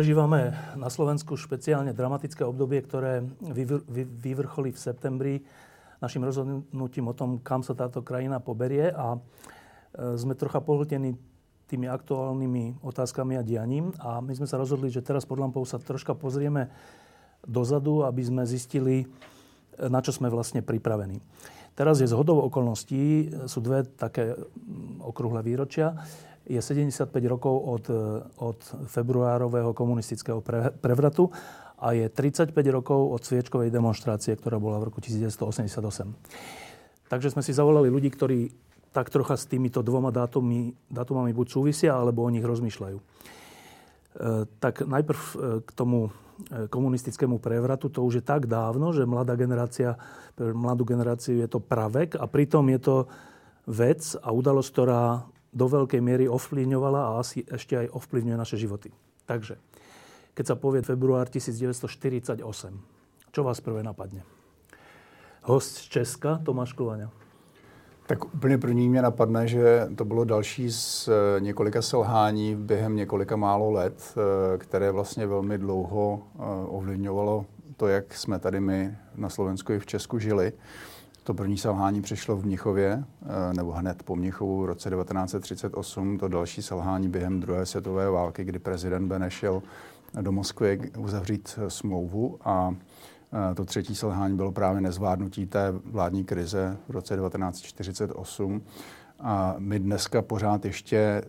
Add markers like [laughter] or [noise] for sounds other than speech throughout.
Prežívame na Slovensku špeciálne dramatické obdobie, ktoré vyvrcholí v septembri našim rozhodnutím o tom, kam sa táto krajina poberie a e, sme trocha pohltení tými aktuálnymi otázkami a dianím a my sme sa rozhodli, že teraz pod lampou sa troška pozrieme dozadu, aby sme zistili, na čo sme vlastne pripravení. Teraz je z hodou okolností, sú dve také okrúhle výročia je 75 rokov od, od februárového komunistického pre, prevratu a je 35 rokov od sviečkovej demonstrácie, ktorá bola v roku 1988. Takže sme si zavolali ľudí, ktorí tak trocha s týmito dvoma dátumami, dátumami buď súvisia, alebo o nich rozmýšľajú. E, tak najprv e, k tomu e, komunistickému prevratu, to už je tak dávno, že mladá generácia, pre mladú generáciu je to pravek a pritom je to vec a udalosť, ktorá do veľkej miery ovplyvňovala a asi ešte aj ovplyvňuje naše životy. Takže, keď sa povie február 1948, čo vás prvé napadne? Host z Česka, Tomáš Kluvaňa. Tak úplně první mě napadne, že to bylo další z eh, několika selhání během několika málo let, eh, které vlastně velmi dlouho eh, ovlivňovalo to, jak jsme tady my na Slovensku i v Česku žili. To první selhání přišlo v Mnichově, eh, nebo hned po Mnichovu v roce 1938. To další selhání během druhé světové války, kdy prezident Beneš šel do Moskvy uzavřít eh, smlouvu a eh, to třetí selhání bylo právě nezvládnutí té vládní krize v roce 1948 a my dneska pořád ještě, eh,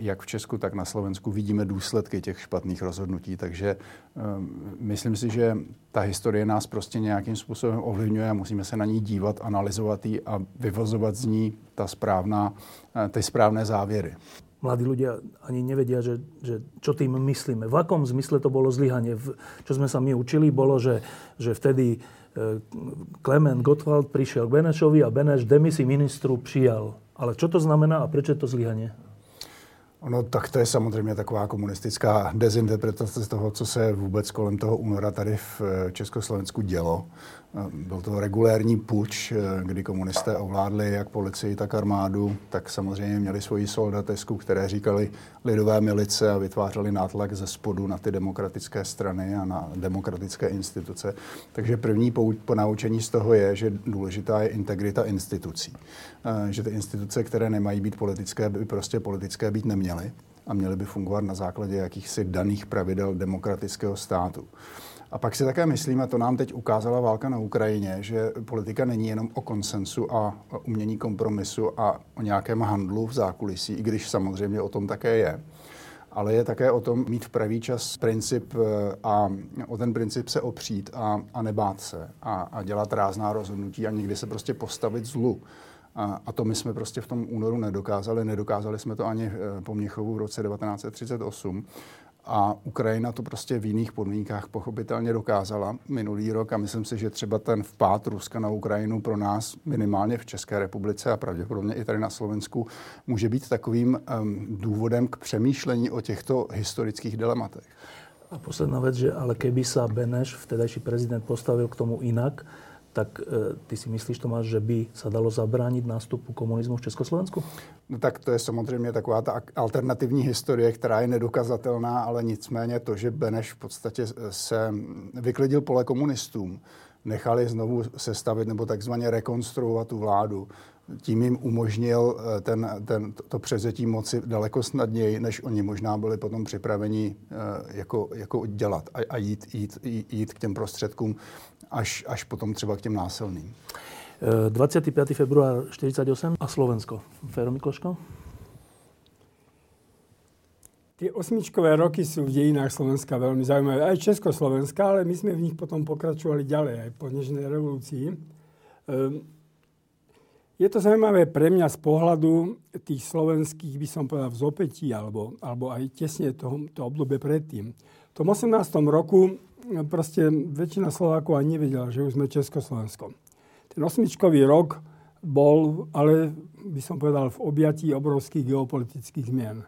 jak v Česku, tak na Slovensku, vidíme důsledky těch špatných rozhodnutí. Takže eh, myslím si, že ta historie nás prostě nějakým způsobem ovlivňuje a musíme se na ní dívat, analyzovat ji a vyvozovat z ní ta správná, eh, ty správné závěry. Mladí ľudia ani nevedia, že, že čo tým myslíme. V akom zmysle to bolo zlyhanie. Čo sme sa my učili, bolo, že, že vtedy Klement Gottwald prišiel k Benešovi a Beneš demisi ministru přijal ale čo to znamená a prečo je to zlyhanie? Ono, tak to je samozřejmě taková komunistická dezinterpretace toho, co se vůbec kolem toho února tady v Československu dělo. Byl to regulérní puč, kdy komunisté ovládli jak policii, tak armádu, tak samozřejmě měli svoji soldatesku, které říkali lidové milice a vytvářeli nátlak ze spodu na ty demokratické strany a na demokratické instituce. Takže první ponaučení z toho je, že důležitá je integrita institucí. Že ty instituce, které nemají být politické, by prostě politické být neměly a měly by fungovat na základě jakýchsi daných pravidel demokratického státu. A pak si také myslím, a to nám teď ukázala válka na Ukrajině, že politika není jenom o konsensu a umění kompromisu a o nějakém handlu v zákulisí, i když samozřejmě o tom také je. Ale je také o tom mít v pravý čas princip eh, a o ten princip se opřít a, a nebát se a, a dělat rázná rozhodnutí a někdy se prostě postavit zlu. A, a to my jsme prostě v tom únoru nedokázali. Nedokázali jsme to ani eh, po Mnichovu v roce 1938. A Ukrajina to prostě v jiných podmínkách pochopitelně dokázala minulý rok a myslím si, že třeba ten vpád Ruska na Ukrajinu pro nás minimálně v České republice a pravděpodobně i tady na Slovensku může být takovým um, důvodem k přemýšlení o těchto historických dilematech. A posledná vec, že ale keby sa Beneš, vtedajší prezident, postavil k tomu inak, tak e, ty si myslíš, Tomáš, že by sa dalo zabrániť nástupu komunizmu v Československu? No tak to je samozřejmě taková ta alternativní historie, která je nedokazatelná, ale nicméně to, že Beneš v podstatě se vyklidil pole komunistům, nechali znovu sestavit nebo takzvaně rekonstruovat tu vládu, tím jim umožnil e, ten, ten, to přezetí moci daleko snadněji, než oni možná byli potom připraveni e, jako, jako dělat a, a jít, jít, jít k těm prostředkům, až, až potom třeba k těm násilným. 25. február 48 a Slovensko. Fero Mikloško? Tie osmičkové roky sú v dejinách Slovenska veľmi zaujímavé. Aj Československa, ale my sme v nich potom pokračovali ďalej, aj po dnešnej revolúcii. Ehm, Je to zaujímavé pre mňa z pohľadu tých slovenských, by som povedal, vzopätí, alebo, alebo aj tesne to, to obdobie predtým. V tom 18. roku proste väčšina Slovákov ani nevedela, že už sme Československom. Ten osmičkový rok bol, ale by som povedal, v objatí obrovských geopolitických zmien.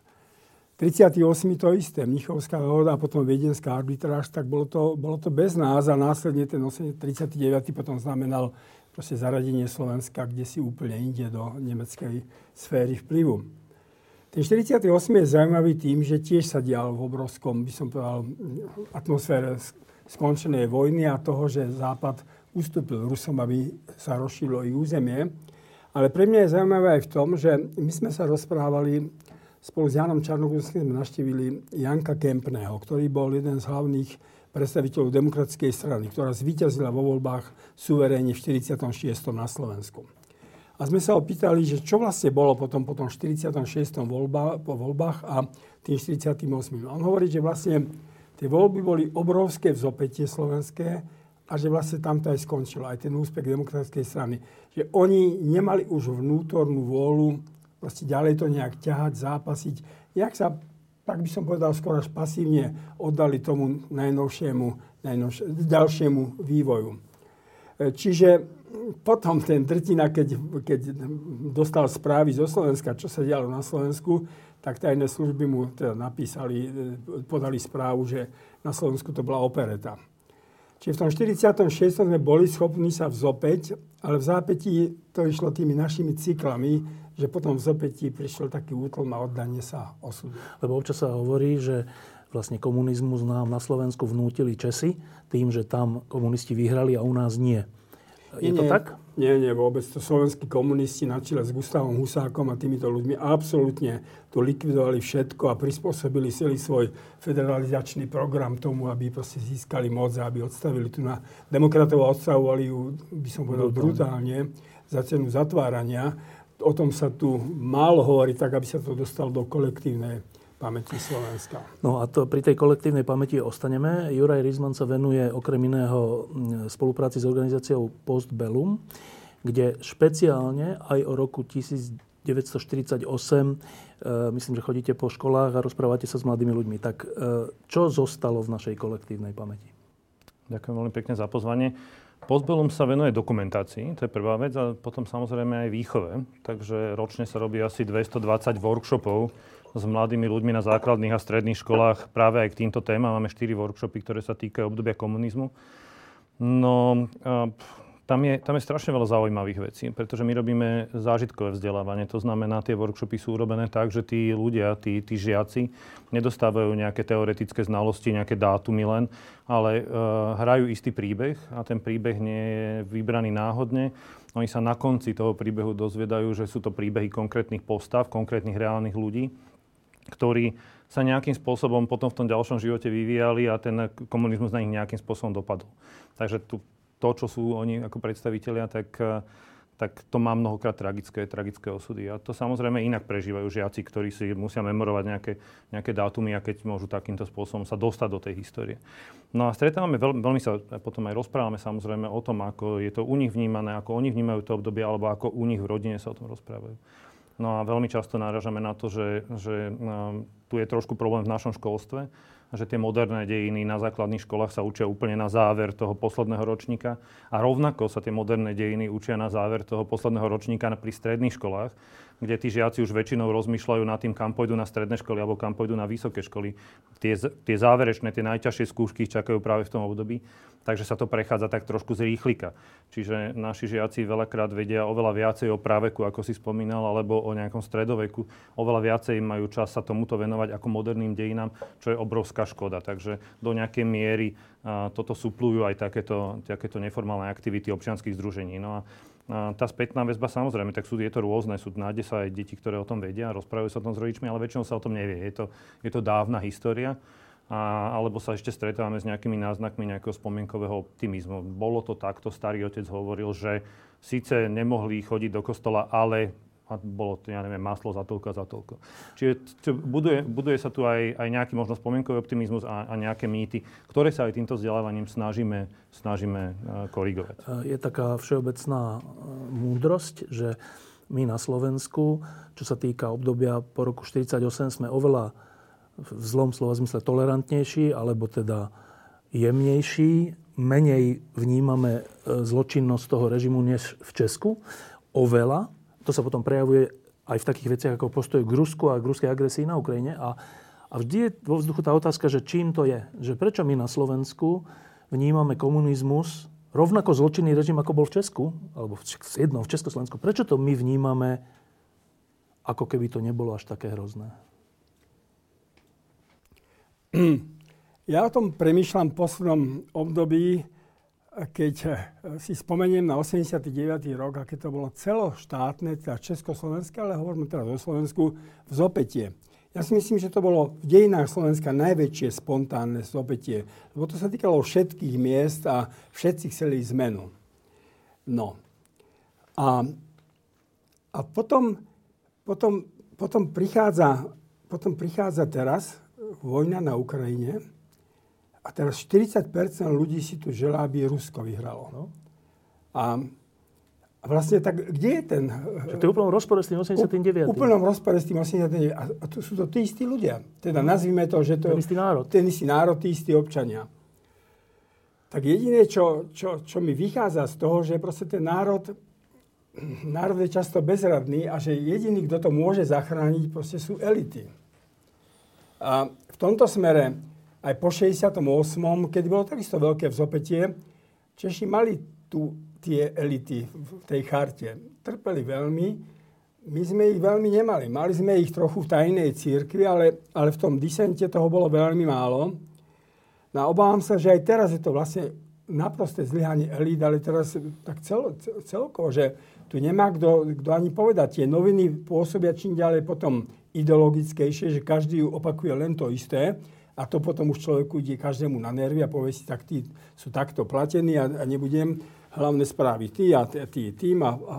38. to isté, Mnichovská dohoda a potom Viedenská arbitráž, tak bolo to, bolo to bez nás a následne ten 39. potom znamenal proste zaradenie Slovenska kde si úplne inde do nemeckej sféry vplyvu. Ten 48. je zaujímavý tým, že tiež sa dial v obrovskom, by som povedal, atmosfére skončenej vojny a toho, že Západ ustúpil Rusom, aby sa rozšírilo ich územie. Ale pre mňa je zaujímavé aj v tom, že my sme sa rozprávali spolu s Janom Čarnogórským sme naštívili Janka Kempného, ktorý bol jeden z hlavných predstaviteľov demokratickej strany, ktorá zvíťazila vo voľbách suverénne v 46. na Slovensku. A sme sa opýtali, že čo vlastne bolo potom po tom 46. Voľba, po voľbách a tým 48. A on hovorí, že vlastne tie voľby boli obrovské vzopätie slovenské a že vlastne tam to aj skončilo, aj ten úspech demokratickej strany. Že oni nemali už vnútornú vôľu proste ďalej to nejak ťahať, zápasiť. Jak sa, tak by som povedal, skôr až pasívne oddali tomu najnovšiemu, najnovšie, ďalšiemu vývoju. E, čiže potom ten Drtina, keď, keď dostal správy zo Slovenska, čo sa dialo na Slovensku, tak tajné služby mu teda napísali, e, podali správu, že na Slovensku to bola opereta. Čiže v tom 46. sme boli schopní sa vzopäť, ale v zápätí to išlo tými našimi cyklami, že potom v zopätí prišiel taký útlm a oddanie sa osudu. Lebo občas sa hovorí, že vlastne komunizmus nám na Slovensku vnútili Česi tým, že tam komunisti vyhrali a u nás nie. Je nie, to tak? Nie, nie, vôbec. To slovenskí komunisti na čele s Gustavom Husákom a týmito ľuďmi absolútne to likvidovali všetko a prispôsobili celý svoj federalizačný program tomu, aby proste získali moc a aby odstavili tu na demokratov a odstavovali ju, by som povedal, brutálne za cenu zatvárania o tom sa tu málo hovorí, tak aby sa to dostalo do kolektívnej pamäti Slovenska. No a to pri tej kolektívnej pamäti ostaneme. Juraj Rizman sa venuje okrem iného spolupráci s organizáciou Postbellum, kde špeciálne aj o roku 1948, e, myslím, že chodíte po školách a rozprávate sa s mladými ľuďmi. Tak e, čo zostalo v našej kolektívnej pamäti? Ďakujem veľmi pekne za pozvanie. Postbellum sa venuje dokumentácii, to je prvá vec, a potom samozrejme aj výchove. Takže ročne sa robí asi 220 workshopov s mladými ľuďmi na základných a stredných školách práve aj k týmto témam. Máme 4 workshopy, ktoré sa týkajú obdobia komunizmu. No, tam je, tam je strašne veľa zaujímavých vecí, pretože my robíme zážitkové vzdelávanie. To znamená, tie workshopy sú urobené tak, že tí ľudia, tí, tí žiaci nedostávajú nejaké teoretické znalosti, nejaké dátumy len, ale uh, hrajú istý príbeh a ten príbeh nie je vybraný náhodne. Oni sa na konci toho príbehu dozviedajú, že sú to príbehy konkrétnych postav, konkrétnych reálnych ľudí, ktorí sa nejakým spôsobom potom v tom ďalšom živote vyvíjali a ten komunizmus na nich nejakým spôsobom dopadol. Takže tu to, čo sú oni ako predstavitelia, tak, eh, tak to má mnohokrát tragické, tragické osudy. A to samozrejme inak prežívajú žiaci, ktorí si musia memorovať nejaké, nejaké dátumy a keď môžu takýmto spôsobom sa dostať do tej histórie. No a stretávame, veľ, veľmi sa potom aj rozprávame samozrejme o tom, ako je to u nich vnímané, ako oni vnímajú to obdobie, alebo ako u nich v rodine sa o tom rozprávajú. No a veľmi často náražame na to, že, že um, tu je trošku problém v našom školstve, že tie moderné dejiny na základných školách sa učia úplne na záver toho posledného ročníka a rovnako sa tie moderné dejiny učia na záver toho posledného ročníka pri stredných školách, kde tí žiaci už väčšinou rozmýšľajú nad tým, kam pôjdu na stredné školy alebo kam pôjdu na vysoké školy. Tie, tie záverečné, tie najťažšie skúšky čakajú práve v tom období takže sa to prechádza tak trošku z rýchlika. Čiže naši žiaci veľakrát vedia oveľa viacej o práveku, ako si spomínal, alebo o nejakom stredoveku. Oveľa viacej majú čas sa tomuto venovať ako moderným dejinám, čo je obrovská škoda. Takže do nejakej miery a, toto suplujú aj takéto, takéto neformálne aktivity občianských združení. No a tá spätná väzba samozrejme, tak sú, je to rôzne, sú nájde sa aj deti, ktoré o tom vedia, rozprávajú sa o tom s rodičmi, ale väčšinou sa o tom nevie. Je to, je to dávna história a, alebo sa ešte stretávame s nejakými náznakmi nejakého spomienkového optimizmu. Bolo to takto, starý otec hovoril, že síce nemohli chodiť do kostola, ale a bolo to, ja neviem, maslo za toľko a za toľko. Čiže čo, buduje, buduje sa tu aj, aj nejaký možno spomienkový optimizmus a, a nejaké mýty, ktoré sa aj týmto vzdelávaním snažíme, snažíme uh, korigovať. Je taká všeobecná múdrosť, že my na Slovensku, čo sa týka obdobia po roku 1948, sme oveľa v zlom slova zmysle tolerantnejší, alebo teda jemnejší, menej vnímame zločinnosť toho režimu než v Česku. Oveľa, to sa potom prejavuje aj v takých veciach ako postoj k Rusku a k ruskej agresii na Ukrajine. A, a vždy je vo vzduchu tá otázka, že čím to je. Že prečo my na Slovensku vnímame komunizmus rovnako zločinný režim, ako bol v Česku, alebo v, jednom v Československu. Prečo to my vnímame, ako keby to nebolo až také hrozné? Ja o tom premýšľam v poslednom období keď eh, si spomeniem na 89. rok, aké to bolo celoštátne, teda Československé, ale hovoríme teraz o Slovensku, v zopetie. Ja si myslím, že to bolo v dejinách Slovenska najväčšie spontánne zopetie, lebo to sa týkalo všetkých miest a všetci chceli zmenu. No. A, a potom, potom, potom, prichádza, potom prichádza teraz vojna na Ukrajine, a teraz 40% ľudí si tu želá, aby Rusko vyhralo. No? A a vlastne tak, kde je ten... Že to je úplnom rozpore s tým 89. Úplnom rozpore s tým 89. A, a to sú to tí istí ľudia. Teda nazvime to, že to... Ten istý národ. Ten istý národ, tí istí občania. Tak jediné, čo, čo, čo mi vychádza z toho, že proste ten národ, národ je často bezradný a že jediný, kto to môže zachrániť, proste sú elity. A v tomto smere aj po 68., keď bolo takisto veľké vzopetie, Češi mali tu tie elity v tej charte. Trpeli veľmi, my sme ich veľmi nemali. Mali sme ich trochu v tajnej církvi, ale, ale v tom disente toho bolo veľmi málo. No a obávam sa, že aj teraz je to vlastne naprosté zlyhanie elít, ale teraz tak cel, cel, celkovo, že tu nemá kto, kto ani povedať. Tie noviny pôsobia čím ďalej potom ideologickejšie, že každý opakuje len to isté a to potom už človeku ide každému na nervy a povie si, tak tí sú takto platení a, a nebudem hlavné správy ty a ty tým. A, a,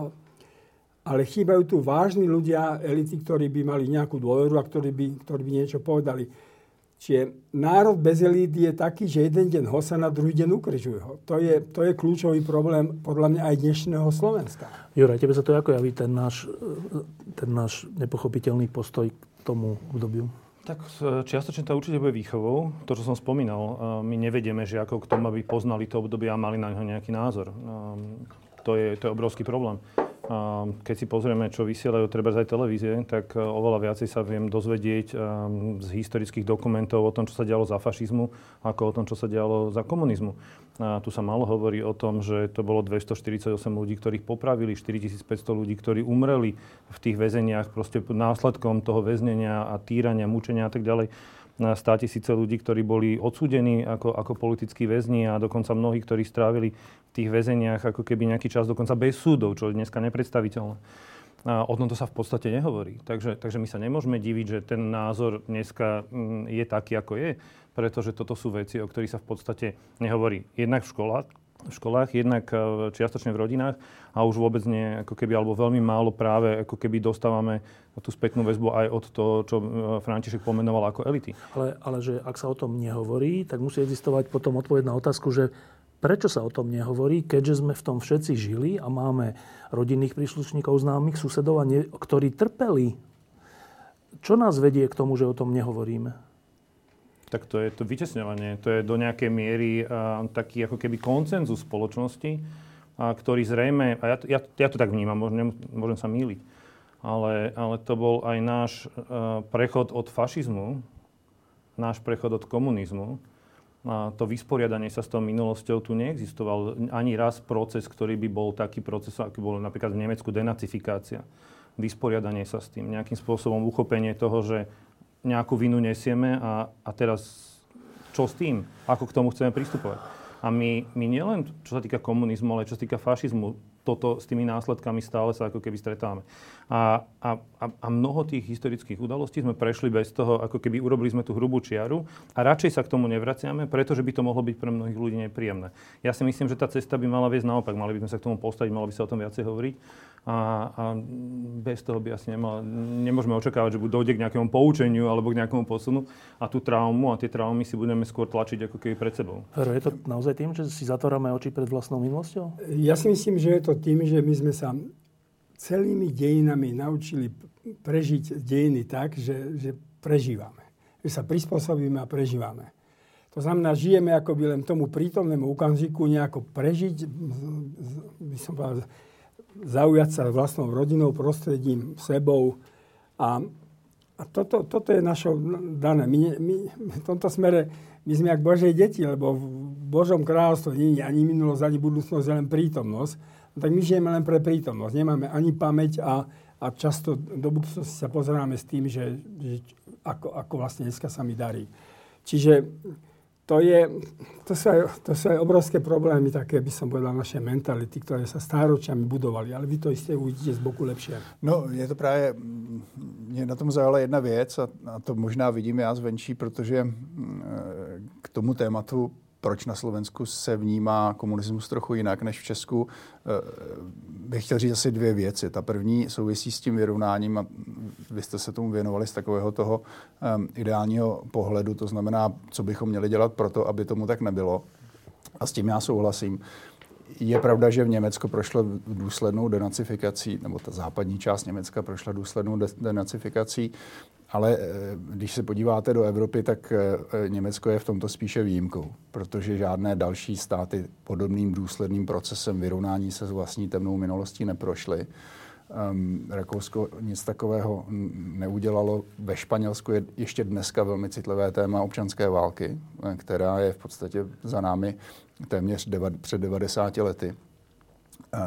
ale chýbajú tu vážni ľudia, elity, ktorí by mali nejakú dôveru a ktorí by, ktorí by niečo povedali. Čiže národ bez elít je taký, že jeden deň ho sa na druhý deň ukrižuje ho. To je, to je kľúčový problém podľa mňa aj dnešného Slovenska. Juraj, tebe sa to ako javí, ten náš, ten náš nepochopiteľný postoj k tomu obdobiu? Tak čiastočne to určite bude výchovou. To, čo som spomínal, my nevedieme žiakov k tomu, aby poznali to obdobie a mali na ňo nejaký názor. To je, to je obrovský problém. Keď si pozrieme, čo vysielajú treba aj televízie, tak e, oveľa viacej sa viem dozvedieť z historických dokumentov o tom, čo sa dialo za fašizmu, ako o tom, čo sa dialo za komunizmu. A tu sa malo hovorí o tom, že to bolo 248 ľudí, ktorých popravili, 4500 ľudí, ktorí umreli v tých väzeniach proste následkom toho väznenia a týrania, mučenia a tak ďalej na 100 tisíce ľudí, ktorí boli odsúdení ako, ako politickí väzni a dokonca mnohí, ktorí strávili v tých väzeniach ako keby nejaký čas dokonca bez súdov, čo je dneska nepredstaviteľné. A o tomto sa v podstate nehovorí. Takže, takže my sa nemôžeme diviť, že ten názor dneska mm, je taký, ako je, pretože toto sú veci, o ktorých sa v podstate nehovorí. Jednak v školách, v školách, jednak e, čiastočne v rodinách a už vôbec nie, ako keby, alebo veľmi málo práve, ako keby dostávame tú spätnú väzbu aj od toho, čo e, František pomenoval ako elity. Ale, ale že ak sa o tom nehovorí, tak musí existovať potom odpoveď na otázku, že prečo sa o tom nehovorí, keďže sme v tom všetci žili a máme rodinných príslušníkov, známych, susedov, a ne, ktorí trpeli. Čo nás vedie k tomu, že o tom nehovoríme? Tak to je to vytesňovanie. To je do nejakej miery uh, taký ako keby koncenzus spoločnosti, uh, ktorý zrejme, a ja, ja, ja to tak vnímam, môžem, môžem sa míliť, ale, ale to bol aj náš uh, prechod od fašizmu, náš prechod od komunizmu. A to vysporiadanie sa s tou minulosťou tu neexistoval ani raz proces, ktorý by bol taký proces, aký bol napríklad v Nemecku denacifikácia. Vysporiadanie sa s tým, nejakým spôsobom uchopenie toho, že nejakú vinu nesieme a, a teraz čo s tým? Ako k tomu chceme pristupovať? A my, my nielen, čo sa týka komunizmu, ale čo sa týka fašizmu, toto s tými následkami stále sa ako keby stretávame. A, a, a mnoho tých historických udalostí sme prešli bez toho, ako keby urobili sme tú hrubú čiaru a radšej sa k tomu nevraciame, pretože by to mohlo byť pre mnohých ľudí nepríjemné. Ja si myslím, že tá cesta by mala viesť naopak. Mali by sme sa k tomu postaviť, malo by sa o tom viacej hovoriť a, a bez toho by asi nemal, nemôžeme očakávať, že dojde k nejakému poučeniu alebo k nejakému posunu a tú traumu a tie traumy si budeme skôr tlačiť ako keby pred sebou. Fero, je to naozaj tým, že si zatvárame oči pred vlastnou minulosťou? Ja si myslím, že je to tým, že my sme sa celými dejinami naučili prežiť dejiny tak, že, že prežívame. Že sa prispôsobíme a prežívame. To znamená, žijeme akoby len tomu prítomnému okamžiku nejako prežiť, by som povedal, zaujať sa vlastnou rodinou, prostredím, sebou. A, a toto, toto je našou dané. My, my, v tomto smere my sme jak Božej deti, lebo v Božom kráľovstve nie je ani minulosť, ani budúcnosť, len prítomnosť. No, tak my žijeme len pre prítomnosť. Nemáme ani pamäť a, a často do budúcnosti sa pozeráme s tým, že, že ako, ako vlastne dneska sa mi darí. Čiže to, je, to, sú aj, to sú aj obrovské problémy, také by som povedal, naše mentality, ktoré sa stáročiami budovali. Ale vy to isté uvidíte z boku lepšie. No, je to právě, mě na tom zaujala jedna věc a, a to možná vidím já zvenčí, protože k tomu tématu proč na Slovensku se vnímá komunismus trochu jinak než v Česku, eh, bych chtěl říct asi dvě věci. Ta první souvisí s tím vyrovnáním a vy jste se tomu věnovali z takového toho um, ideálního pohledu, to znamená, co bychom měli dělat pro to, aby tomu tak nebylo. A s tím já souhlasím. Je pravda, že v Německu prošlo důslednou denacifikací, nebo ta západní část Německa prošla důslednou denacifikací ale eh, když se podíváte do Evropy, tak eh, Německo je v tomto spíše výjimkou, protože žádné další státy podobným důsledným procesem vyrovnání se s vlastní temnou minulostí neprošly. Um, Rakousko nic takového neudělalo. Ve Španělsku je ještě dneska velmi citlivé téma občanské války, eh, která je v podstatě za námi téměř deva, před 90 lety. Uh,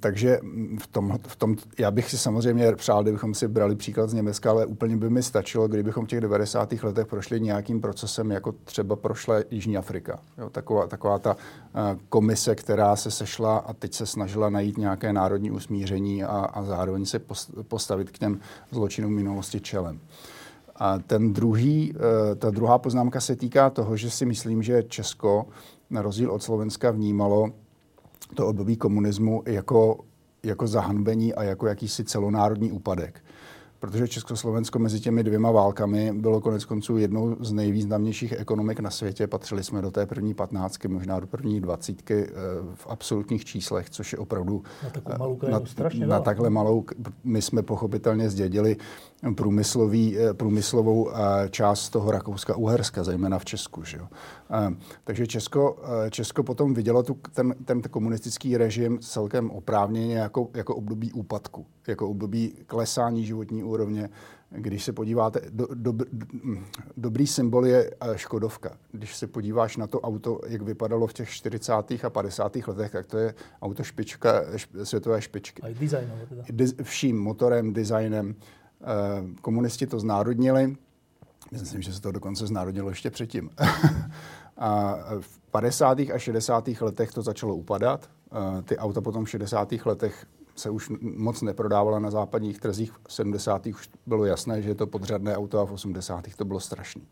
takže v tom, v tom, já bych si samozřejmě přál, kdybychom si brali příklad z Německa, ale úplně by mi stačilo, kdybychom v těch 90. letech prošli nějakým procesem, jako třeba prošla Jižní Afrika. Jo, taková, taková ta uh, komise, která se sešla a teď se snažila najít nějaké národní usmíření a, a zároveň se postavit k těm zločinům minulosti čelem. A ten druhý, uh, ta druhá poznámka se týká toho, že si myslím, že Česko na rozdíl od Slovenska vnímalo to období komunismu jako, jako zahanbení a jako jakýsi celonárodní úpadek protože Československo mezi těmi dvěma válkami bylo konec konců jednou z nejvýznamnějších ekonomik na světě. Patřili jsme do té první patnáctky, možná do první dvacítky eh, v absolutních číslech, což je opravdu na, malou krajinu, na, na takhle malou. My jsme pochopitelně zdědili průmyslový, eh, průmyslovou eh, část toho Rakouska-Uherska, zejména v Česku. Že jo? Takže Česko, Česko potom vidělo tu, ten, ten komunistický režim celkem oprávněně jako, jako období úpadku, jako období klesání životní úrovně. Když se podíváte, do, do, do, dobrý symbol je eh, Škodovka. Když se podíváš na to auto, jak vypadalo v těch 40. a 50. letech, tak to je auto špička, světové špičky. A i teda. Vším motorem, designem. Eh, komunisti to znárodnili. Myslím, že se to dokonce znárodnilo ještě předtím. [laughs] a v 50. a 60. letech to začalo upadat. Eh, ty auta potom v 60. letech se už moc neprodávala na západních trzích. V 70. už bylo jasné, že je to podřadné auto a v 80. to bylo strašné.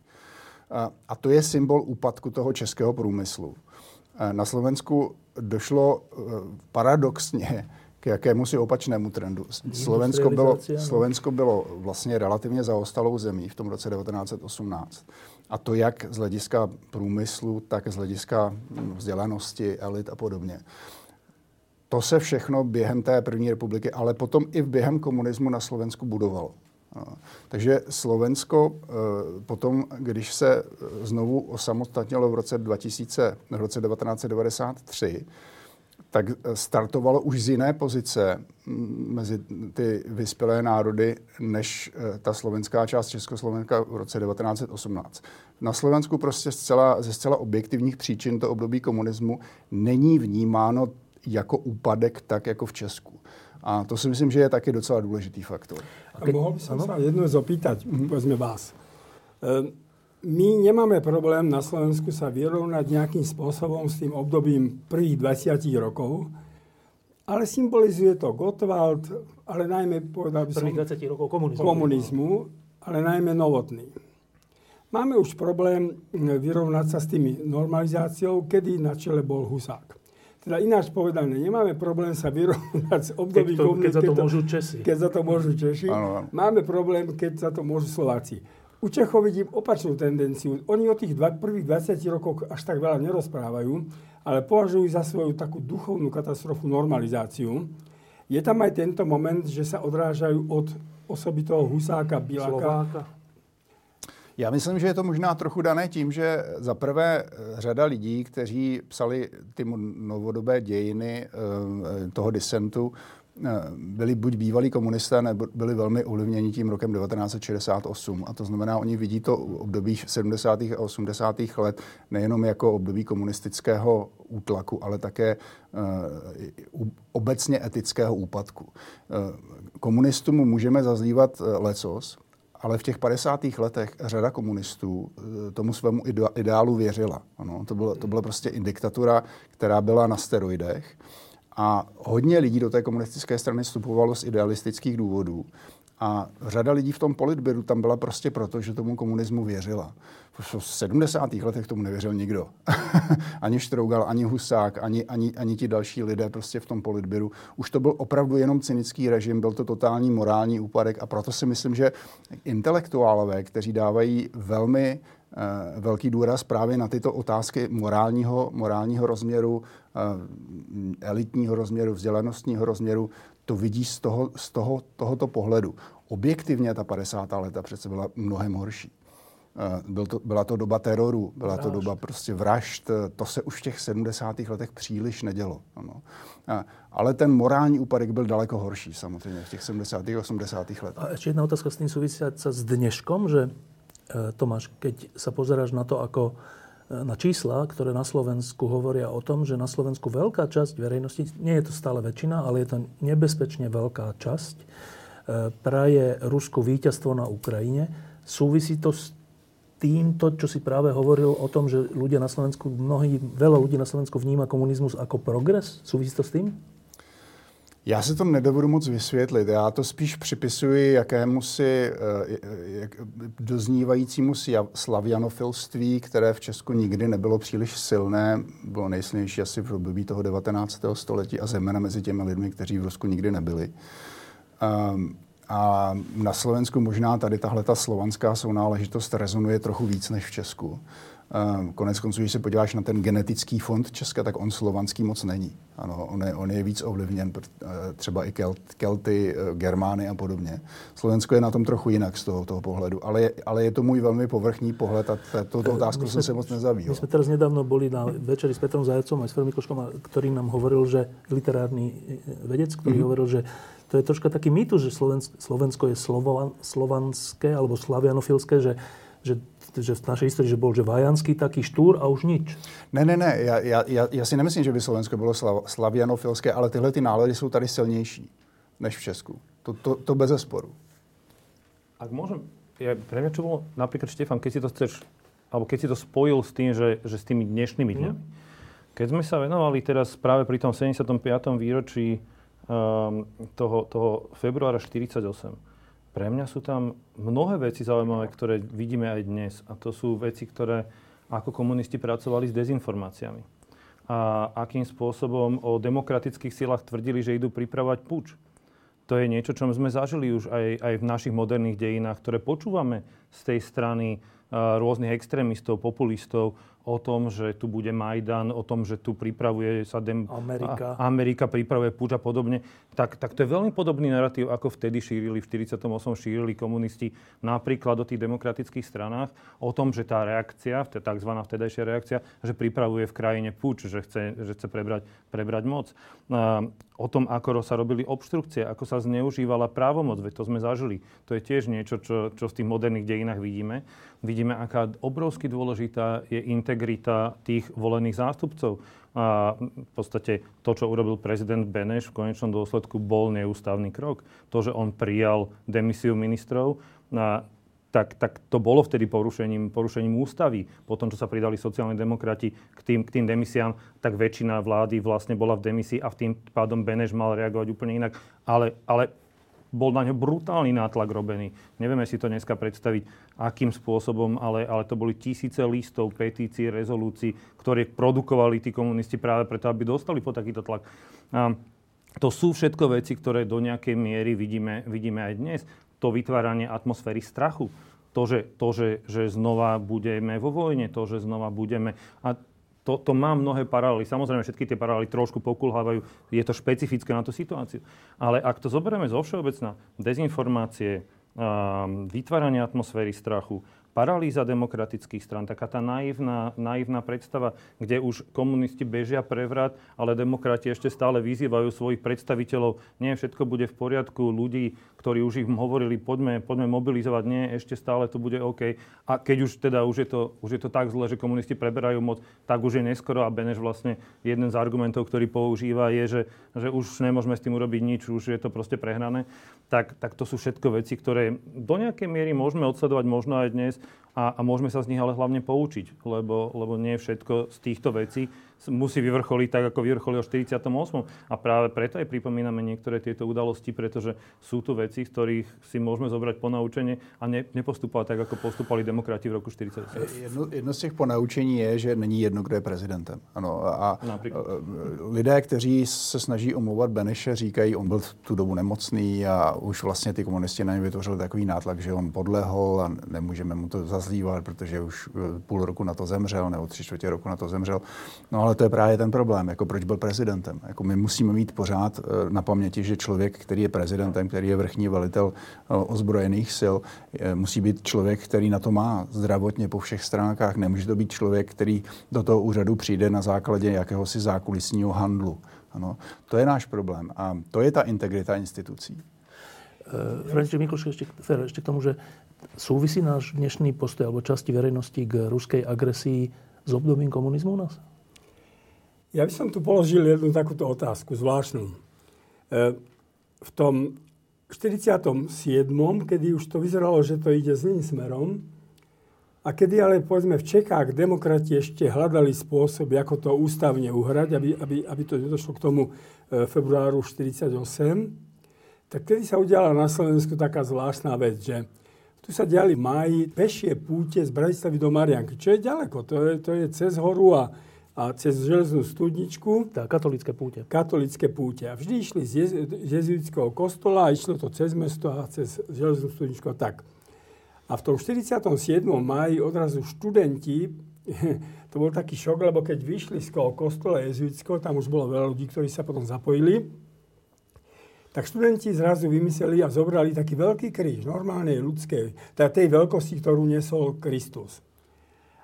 A to je symbol úpadku toho českého průmyslu. Na Slovensku došlo paradoxně k jakému si opačnému trendu. Slovensko bylo, Slovensko bylo vlastně relativně zaostalou zemí v tom roce 1918. A to jak z hlediska průmyslu, tak z hlediska vzdělanosti, elit a podobně to se všechno během té první republiky, ale potom i během komunismu na Slovensku budovalo. Takže Slovensko e, potom, když se znovu osamostatnilo v roce, 2000, v roce 1993, tak startovalo už z jiné pozice mezi ty vyspělé národy, než e, ta slovenská část Československa v roce 1918. Na Slovensku prostě zcela, ze zcela objektivních příčin to období komunismu není vnímáno jako úpadek, tak jako v Česku. A to si myslím, že je taky docela důležitý faktor. A keď, mohol by som sa jednu zopýtať, mm-hmm. povedzme vás. E, my nemáme problém na Slovensku sa vyrovnať nejakým spôsobom s tým obdobím prvých 20 rokov, ale symbolizuje to Gottwald, ale najmä, povedal by som... Prvých 20 rokov komunizmu. Komunizmu, ale najmä novotný. Máme už problém vyrovnať sa s tými normalizáciou, kedy na čele bol Husák. teda ináč povedané, nemáme problém sa vyrovnať s obdobím keď, keď za to môžu Česi. Keď za to môžu Češi. Máme problém, keď za to môžu Slováci. U Čechov vidím opačnú tendenciu. Oni o tých dva, prvých 20 rokoch až tak veľa nerozprávajú, ale považujú za svoju takú duchovnú katastrofu normalizáciu. Je tam aj tento moment, že sa odrážajú od osoby toho Husáka, Biláka. Slováka. Já myslím, že je to možná trochu dané tím, že za prvé řada lidí, kteří psali ty novodobé dějiny eh, toho disentu, Eh, byli buď bývalí komunisté, nebo byli velmi ovlivněni tím rokem 1968. A to znamená, oni vidí to období 70. a 80. let nejenom jako období komunistického útlaku, ale také uh, obecně etického úpadku. Uh, komunistům můžeme zazlívat lecos, ale v těch 50. letech řada komunistů tomu svému ideálu věřila. Ano, to, bylo, to byla prostě diktatura, která byla na steroidech. A hodně lidí do té komunistické strany vstupovalo z idealistických důvodů. A řada lidí v tom politbyru tam byla prostě proto, že tomu komunismu věřila. V 70. letech tomu nevěřil nikdo. [laughs] ani Štrougal, ani Husák, ani, ani, ani ti další lidé prostě v tom politbyru. Už to byl opravdu jenom cynický režim, byl to totální morální úpadek a proto si myslím, že intelektuálové, kteří dávají velmi velký důraz právě na tyto otázky morálního, morálního rozměru, eh, elitního rozměru, vzdělanostního rozměru, to vidí z, toho, z toho, tohoto pohledu. Objektivně ta 50. leta přece byla mnohem horší. Eh, byl to, byla to doba teroru, byla vražd. to doba prostě vražd. To se už v těch 70. letech příliš nedělo. Ano. Ale ten morální úpadek byl daleko horší samozřejmě v těch 70. a 80. letech. A ještě jedna otázka s tím souvisící s dneškom, že Tomáš, keď sa pozeráš na to, ako e, na čísla, ktoré na Slovensku hovoria o tom, že na Slovensku veľká časť verejnosti, nie je to stále väčšina, ale je to nebezpečne veľká časť, e, praje Rusku víťazstvo na Ukrajine. Súvisí to s týmto, čo si práve hovoril o tom, že ľudia na Slovensku, mnohí, veľa ľudí na Slovensku vníma komunizmus ako progres? Súvisí to s tým? Já si to nedovedu moc vysvětlit. Já to spíš připisuji jakému si eh, jak, doznívajícímu slavianofilství, které v Česku nikdy nebylo příliš silné. Bylo nejsilnější asi v období toho 19. století a zejména mezi těmi lidmi, kteří v Rusku nikdy nebyli. Um, a na Slovensku možná tady tahle ta slovanská sounáležitost rezonuje trochu víc než v Česku. Ehm, konec konců, když se podíváš na ten genetický fond Česka, tak on slovanský moc není. Ano, on je, on je víc ovlivněn eh, třeba i Kelt, Kelty, eh, Germány a podobně. Slovensko je na tom trochu jinak z toho, toho pohledu, ale je, ale je to můj velmi povrchní pohled a toto otázku jsem se moc nezabýval. My jsme teraz nedávno byli na večeri s Petrom Zajacom a s Fermi Koškom, který nám hovoril, že literárny eh, vedec, který mm-hmm. hovoril, že to je troška taký mýtus, že Slovensko, Slovensko je slovan, slovanské alebo slavianofilské, že že, že v našej histórii, že bol že vajanský taký štúr a už nič. Ne, ne, ne, já, já, já si nemyslím, že by Slovensko bylo slav, slavianofilské, ale tyhle ty nálady jsou tady silnější než v Česku. To, to, to bez zesporu. Ak môžem, ja, pre mňa čo bolo, napríklad Štefan, keď si to chceš, alebo keď si to spojil s tým, že, že s tými dnešnými dňami. Mm. Keď sme sa venovali teraz práve pri tom 75. výročí um, toho, toho februára 48, pre mňa sú tam mnohé veci zaujímavé, ktoré vidíme aj dnes. A to sú veci, ktoré ako komunisti pracovali s dezinformáciami. A akým spôsobom o demokratických silách tvrdili, že idú pripravať puč. To je niečo, čo sme zažili už aj, aj v našich moderných dejinách, ktoré počúvame z tej strany rôznych extrémistov, populistov, o tom, že tu bude Majdan, o tom, že tu pripravuje sa dem... Amerika. A, Amerika pripravuje púč a podobne, tak, tak to je veľmi podobný narratív, ako vtedy šírili, v 48. šírili komunisti napríklad o tých demokratických stranách, o tom, že tá reakcia, tzv. vtedajšia reakcia, že pripravuje v krajine púč, že chce, že chce prebrať, prebrať moc. A, o tom, ako sa robili obštrukcie, ako sa zneužívala právomoc, veď to sme zažili. To je tiež niečo, čo, čo v tých moderných dejinách vidíme. Vidíme, aká obrovsky dôležitá je integrita tých volených zástupcov. A v podstate to, čo urobil prezident Beneš v konečnom dôsledku, bol neústavný krok. To, že on prijal demisiu ministrov, a tak, tak to bolo vtedy porušením, porušením ústavy. Po tom, čo sa pridali sociálni demokrati k tým, k tým demisiám, tak väčšina vlády vlastne bola v demisii a v tým pádom Beneš mal reagovať úplne inak. Ale, ale bol na ňo brutálny nátlak robený. Nevieme si to dneska predstaviť, akým spôsobom, ale, ale to boli tisíce listov, petícií, rezolúcií, ktoré produkovali tí komunisti práve preto, aby dostali po takýto tlak. A to sú všetko veci, ktoré do nejakej miery vidíme, vidíme aj dnes. To vytváranie atmosféry strachu, to, že, to že, že znova budeme vo vojne, to, že znova budeme... A to, to má mnohé paralely. Samozrejme, všetky tie paralely trošku pokulhávajú. Je to špecifické na tú situáciu. Ale ak to zoberieme zo všeobecná, dezinformácie, vytváranie atmosféry strachu, paralýza demokratických stran, taká tá naivná, naivná predstava, kde už komunisti bežia prevrat, ale demokrati ešte stále vyzývajú svojich predstaviteľov, nie všetko bude v poriadku, ľudí, ktorí už ich hovorili, poďme, poďme mobilizovať, nie, ešte stále to bude OK. A keď už teda už je, to, už je to tak zle, že komunisti preberajú moc, tak už je neskoro a Beneš vlastne jeden z argumentov, ktorý používa, je, že, že už nemôžeme s tým urobiť nič, už je to proste prehrané. Tak, tak to sú všetko veci, ktoré do nejakej miery môžeme odsledovať možno aj dnes, a, a môžeme sa z nich ale hlavne poučiť, lebo, lebo nie všetko z týchto vecí musí vyvrcholiť tak, ako vyvrcholil v 48. A práve preto aj pripomíname niektoré tieto udalosti, pretože sú tu veci, z ktorých si môžeme zobrať ponaučenie a ne, nepostupovať tak, ako postupovali demokrati v roku 48. Jedno, jedno z těch ponaučení je, že není jedno, kdo je prezidentem. Ano, a Například. lidé, kteří se snaží omlouvat Beneše, říkají, on byl tu dobu nemocný a už vlastně ty komunisti na ně vytvořili takový nátlak, že on podlehl a nemůžeme mu to zazlívat, protože už půl roku na to zemřel nebo tři čtvrtě roku na to zemřel. No ale to je právě ten problém, jako proč byl prezidentem. Jako my musíme mít pořád eh, na paměti, že člověk, který je prezidentem, který je vrchní velitel eh, ozbrojených sil, musí být člověk, který na to má zdravotně po všech stránkách. Nemůže to být člověk, který do toho úřadu přijde na základě jakéhosi zákulisního handlu. Ano, to je náš problém a to je ta integrita institucí. František Mikloš, ešte, ešte k tomu, že súvisí náš dnešný postoj alebo časti verejnosti k ruskej agresii s obdobím komunizmu u nás? Ja by som tu položil jednu takúto otázku, zvláštnu. E, v tom 47., kedy už to vyzeralo, že to ide zlým smerom, a kedy ale povedzme v Čechách demokrati ešte hľadali spôsob, ako to ústavne uhrať, aby, aby, aby to nedošlo k tomu e, februáru 48, tak kedy sa udiala na Slovensku taká zvláštna vec, že tu sa diali máji pešie púte z Bratislavy do Marianky, čo je ďaleko, to je, to je cez horu a a cez železnú studničku. Tá, katolické púte. Katolické púte. A vždy išli z, jez, jezuitského kostola a išlo to cez mesto a cez železnú studničku a tak. A v tom 47. máji odrazu študenti, [laughs] to bol taký šok, lebo keď vyšli z kostola jezuitského, tam už bolo veľa ľudí, ktorí sa potom zapojili, tak študenti zrazu vymysleli a zobrali taký veľký kríž, normálnej ľudskej, teda tej veľkosti, ktorú nesol Kristus.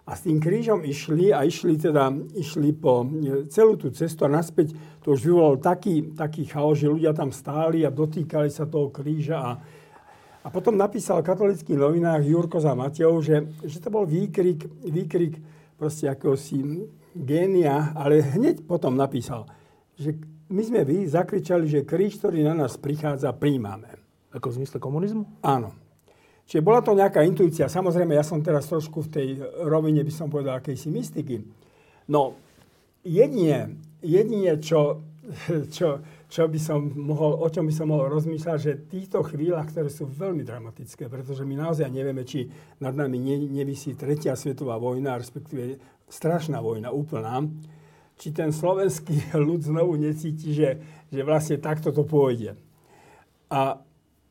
A s tým krížom išli a išli teda, išli po e, celú tú cestu a naspäť to už vyvolalo taký, taký chaos, že ľudia tam stáli a dotýkali sa toho kríža a, a potom napísal v katolických novinách Jurko za Matejov, že, že to bol výkrik, výkrik proste akéhosi génia, ale hneď potom napísal, že my sme vy zakričali, že kríž, ktorý na nás prichádza, príjmame. Ako v zmysle komunizmu? Áno. Čiže bola to nejaká intuícia. Samozrejme, ja som teraz trošku v tej rovine, by som povedal, akejsi mystiky. No, jedine, jedine čo, [laughs] čo, čo by som mohol, o čom by som mohol rozmýšľať, že v týchto chvíľach, ktoré sú veľmi dramatické, pretože my naozaj nevieme, či nad nami ne, nevysí tretia svetová vojna, respektíve strašná vojna, úplná, či ten slovenský [laughs] ľud znovu necíti, že, že vlastne takto to pôjde. A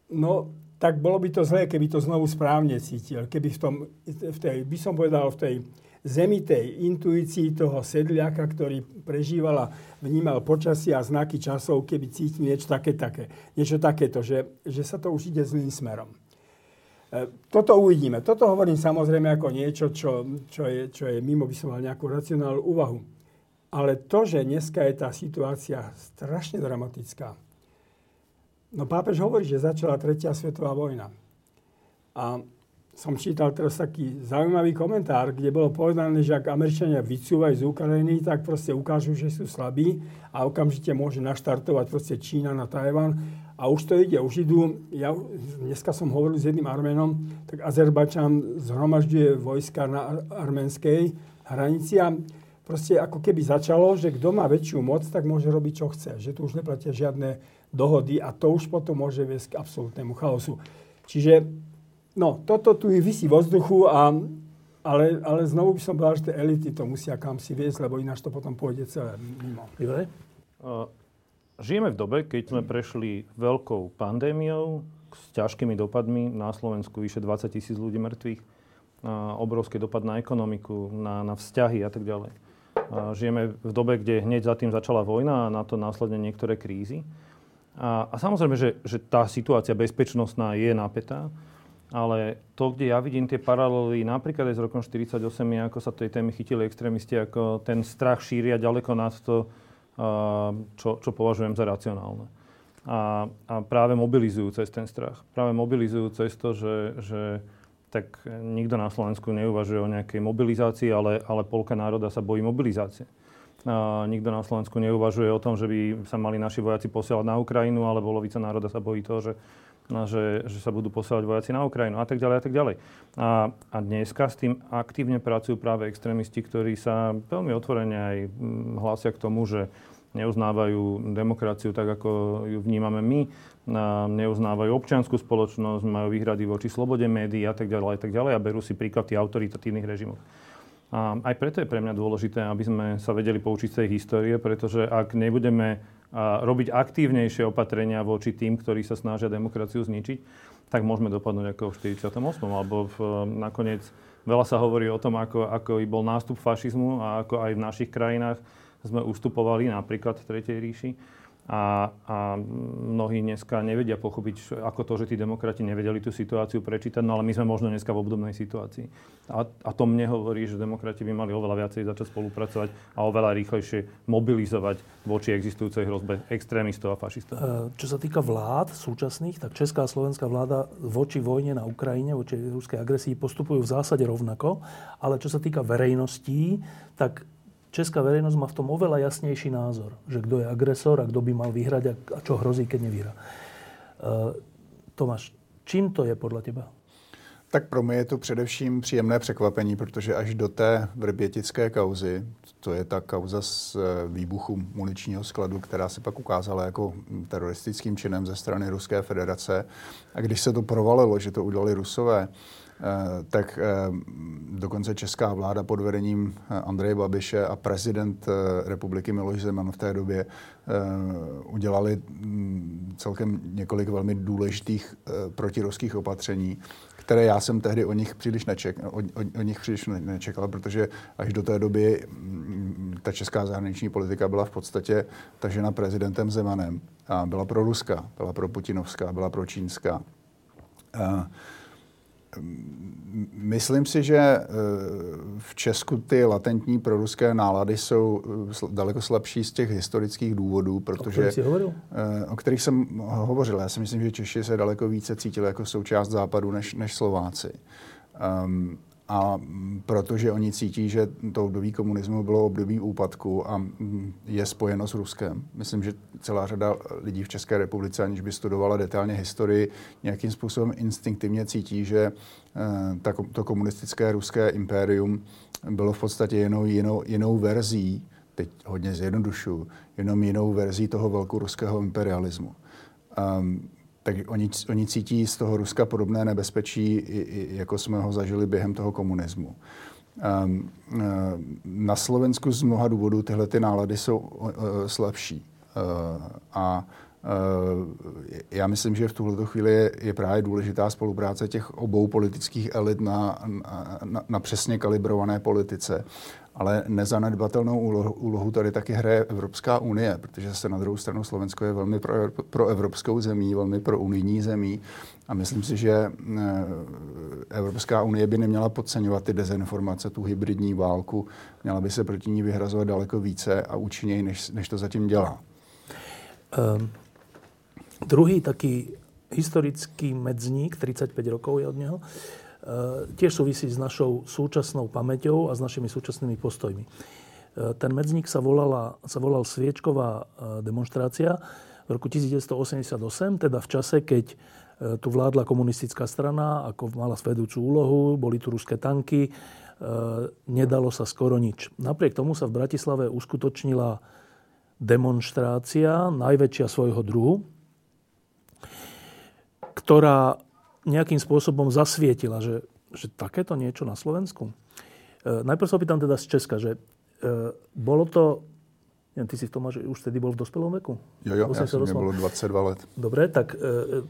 no, tak bolo by to zlé, keby to znovu správne cítil. Keby v tom, v tej, by som povedal, v tej zemitej intuícii toho sedliaka, ktorý prežíval a vnímal počasie a znaky časov, keby cítil niečo také, také, niečo takéto, že, že sa to už ide zlým smerom. E, toto uvidíme. Toto hovorím samozrejme ako niečo, čo, čo, je, čo je mimo, by som mal nejakú racionálnu úvahu. Ale to, že dneska je tá situácia strašne dramatická, No pápež hovorí, že začala tretia svetová vojna. A som čítal teraz taký zaujímavý komentár, kde bolo povedané, že ak Američania vycúvajú z Ukrajiny, tak proste ukážu, že sú slabí a okamžite môže naštartovať proste Čína na Tajvan. A už to ide, už idú, ja dneska som hovoril s jedným Arménom, tak Azerbajčan zhromažďuje vojska na arménskej hranici a proste ako keby začalo, že kto má väčšiu moc, tak môže robiť, čo chce. Že tu už neplatia žiadne dohody a to už potom môže viesť k absolútnemu chaosu. Čiže no, toto tu vysí vo vzduchu, a, ale, ale znovu by som povedal, že tie elity to musia kam si viesť, lebo ináč to potom pôjde celé mimo. Žijeme v dobe, keď sme prešli veľkou pandémiou s ťažkými dopadmi. Na Slovensku vyše 20 tisíc ľudí mŕtvych. Obrovský dopad na ekonomiku, na, na vzťahy a tak ďalej. Žijeme v dobe, kde hneď za tým začala vojna a na to následne niektoré krízy. A, a samozrejme, že, že tá situácia bezpečnostná je napätá, ale to, kde ja vidím tie paralely napríklad aj s rokom 48, je, ako sa tej témy chytili extrémisti, ako ten strach šíria ďaleko nad to, čo, čo považujem za racionálne. A, a práve mobilizujú cez ten strach. Práve mobilizujú cez to, že, že tak nikto na Slovensku neuvažuje o nejakej mobilizácii, ale, ale polka národa sa bojí mobilizácie. A nikto na Slovensku neuvažuje o tom, že by sa mali naši vojaci posielať na Ukrajinu, ale polovica národa sa bojí toho, že, no, že, že sa budú posielať vojaci na Ukrajinu a tak ďalej a tak ďalej. A, a dneska s tým aktívne pracujú práve extrémisti, ktorí sa veľmi otvorene aj hlásia k tomu, že neuznávajú demokraciu tak, ako ju vnímame my, neuznávajú občianskú spoločnosť, majú výhrady voči slobode médií a tak ďalej a tak ďalej a berú si príklad tých autoritatívnych režimov. A aj preto je pre mňa dôležité, aby sme sa vedeli poučiť z tej histórie, pretože ak nebudeme robiť aktívnejšie opatrenia voči tým, ktorí sa snažia demokraciu zničiť, tak môžeme dopadnúť ako v 48. alebo v, nakoniec veľa sa hovorí o tom, ako, ako bol nástup fašizmu a ako aj v našich krajinách sme ustupovali napríklad v Tretej ríši. A, a mnohí dneska nevedia pochopiť, ako to, že tí demokrati nevedeli tú situáciu prečítať, no ale my sme možno dneska v obdobnej situácii. A, a to mne hovorí, že demokrati by mali oveľa viacej začať spolupracovať a oveľa rýchlejšie mobilizovať voči existujúcej hrozbe extrémistov a fašistov. E, čo sa týka vlád súčasných, tak česká a slovenská vláda voči vojne na Ukrajine, voči ruskej agresii postupujú v zásade rovnako, ale čo sa týka verejností, tak česká verejnosť má v tom oveľa jasnejší názor, že kto je agresor a kto by mal vyhrať a, čo hrozí, keď nevyhrá. Uh, Tomáš, čím to je podle teba? Tak pro mě je to především příjemné překvapení, protože až do té vrbětické kauzy, to je ta kauza z e, výbuchu muničního skladu, která se pak ukázala jako teroristickým činem ze strany Ruské federace. A když se to provalilo, že to udělali Rusové, tak eh, dokonce česká vláda pod vedením eh, Andreje Babiše a prezident republiky Miloš Zeman v té době udělali mm, celkem několik velmi důležitých protiruských opatření, které já jsem tehdy o nich příliš, neček, o, o, o nich příliš nečekal, protože až do té doby mm, ta česká zahraniční politika byla v podstatě tažena prezidentem Zemanem a byla pro Ruska, byla pro Putinovská, byla pro čínská. A, Myslím si, že eh, v Česku ty latentní proruské nálady jsou eh, daleko slabší z těch historických důvodů, protože... O kterých hovoril? Eh, o kterých jsem hovořil. Já si myslím, že Češi se daleko více cítili jako součást západu než, než Slováci. Um, a protože oni cítí, že to období komunismu bylo období úpadku a je spojeno s Ruskem. Myslím, že celá řada lidí v České republice, aniž by studovala detailně historii, nějakým způsobem instinktivně cítí, že eh, to komunistické ruské impérium bylo v podstatě jinou, jinou, jinou verzí, teď hodně zjednodušu, jenom jinou verzí toho velkoruského imperialismu. Um, tak oni, oni cítí z toho Ruska podobné nebezpečí, jako jsme ho zažili během toho komunismu. Um, uh, na Slovensku z mnoha důvodů tyhle ty nálady jsou uh, slabší. Uh, a já myslím, že v tuhle chvíli je, je právě důležitá spolupráce těch obou politických elit na, na, na přesně kalibrované politice ale nezanedbatelnou úlohu, tady taky hraje Evropská unie, protože se na druhou stranu Slovensko je velmi pro, pro evropskou zemí, velmi pro unijní zemí. A myslím si, že eh, Evropská unie by neměla podceňovat ty dezinformace, tu hybridní válku. Měla by se proti ní vyhrazovat daleko více a účinněji, než, než to zatím dělá. Um, druhý taký historický medzník, 35 rokov je od neho, E, tiež súvisí s našou súčasnou pamäťou a s našimi súčasnými postojmi. E, ten medzník sa, volala, sa volal Sviečková e, demonstrácia v roku 1988, teda v čase, keď tu vládla komunistická strana, ako mala svedúcu úlohu, boli tu ruské tanky, nedalo sa skoro nič. Napriek tomu sa v Bratislave uskutočnila demonstrácia, najväčšia svojho druhu, ktorá nejakým spôsobom zasvietila, že, že takéto niečo na Slovensku? E, najprv sa opýtam teda z Česka, že e, bolo to Neviem, ty si v tom, že už vtedy bol v dospelom veku? Jo, jo, ja som bolo 22 let. Dobre, tak e,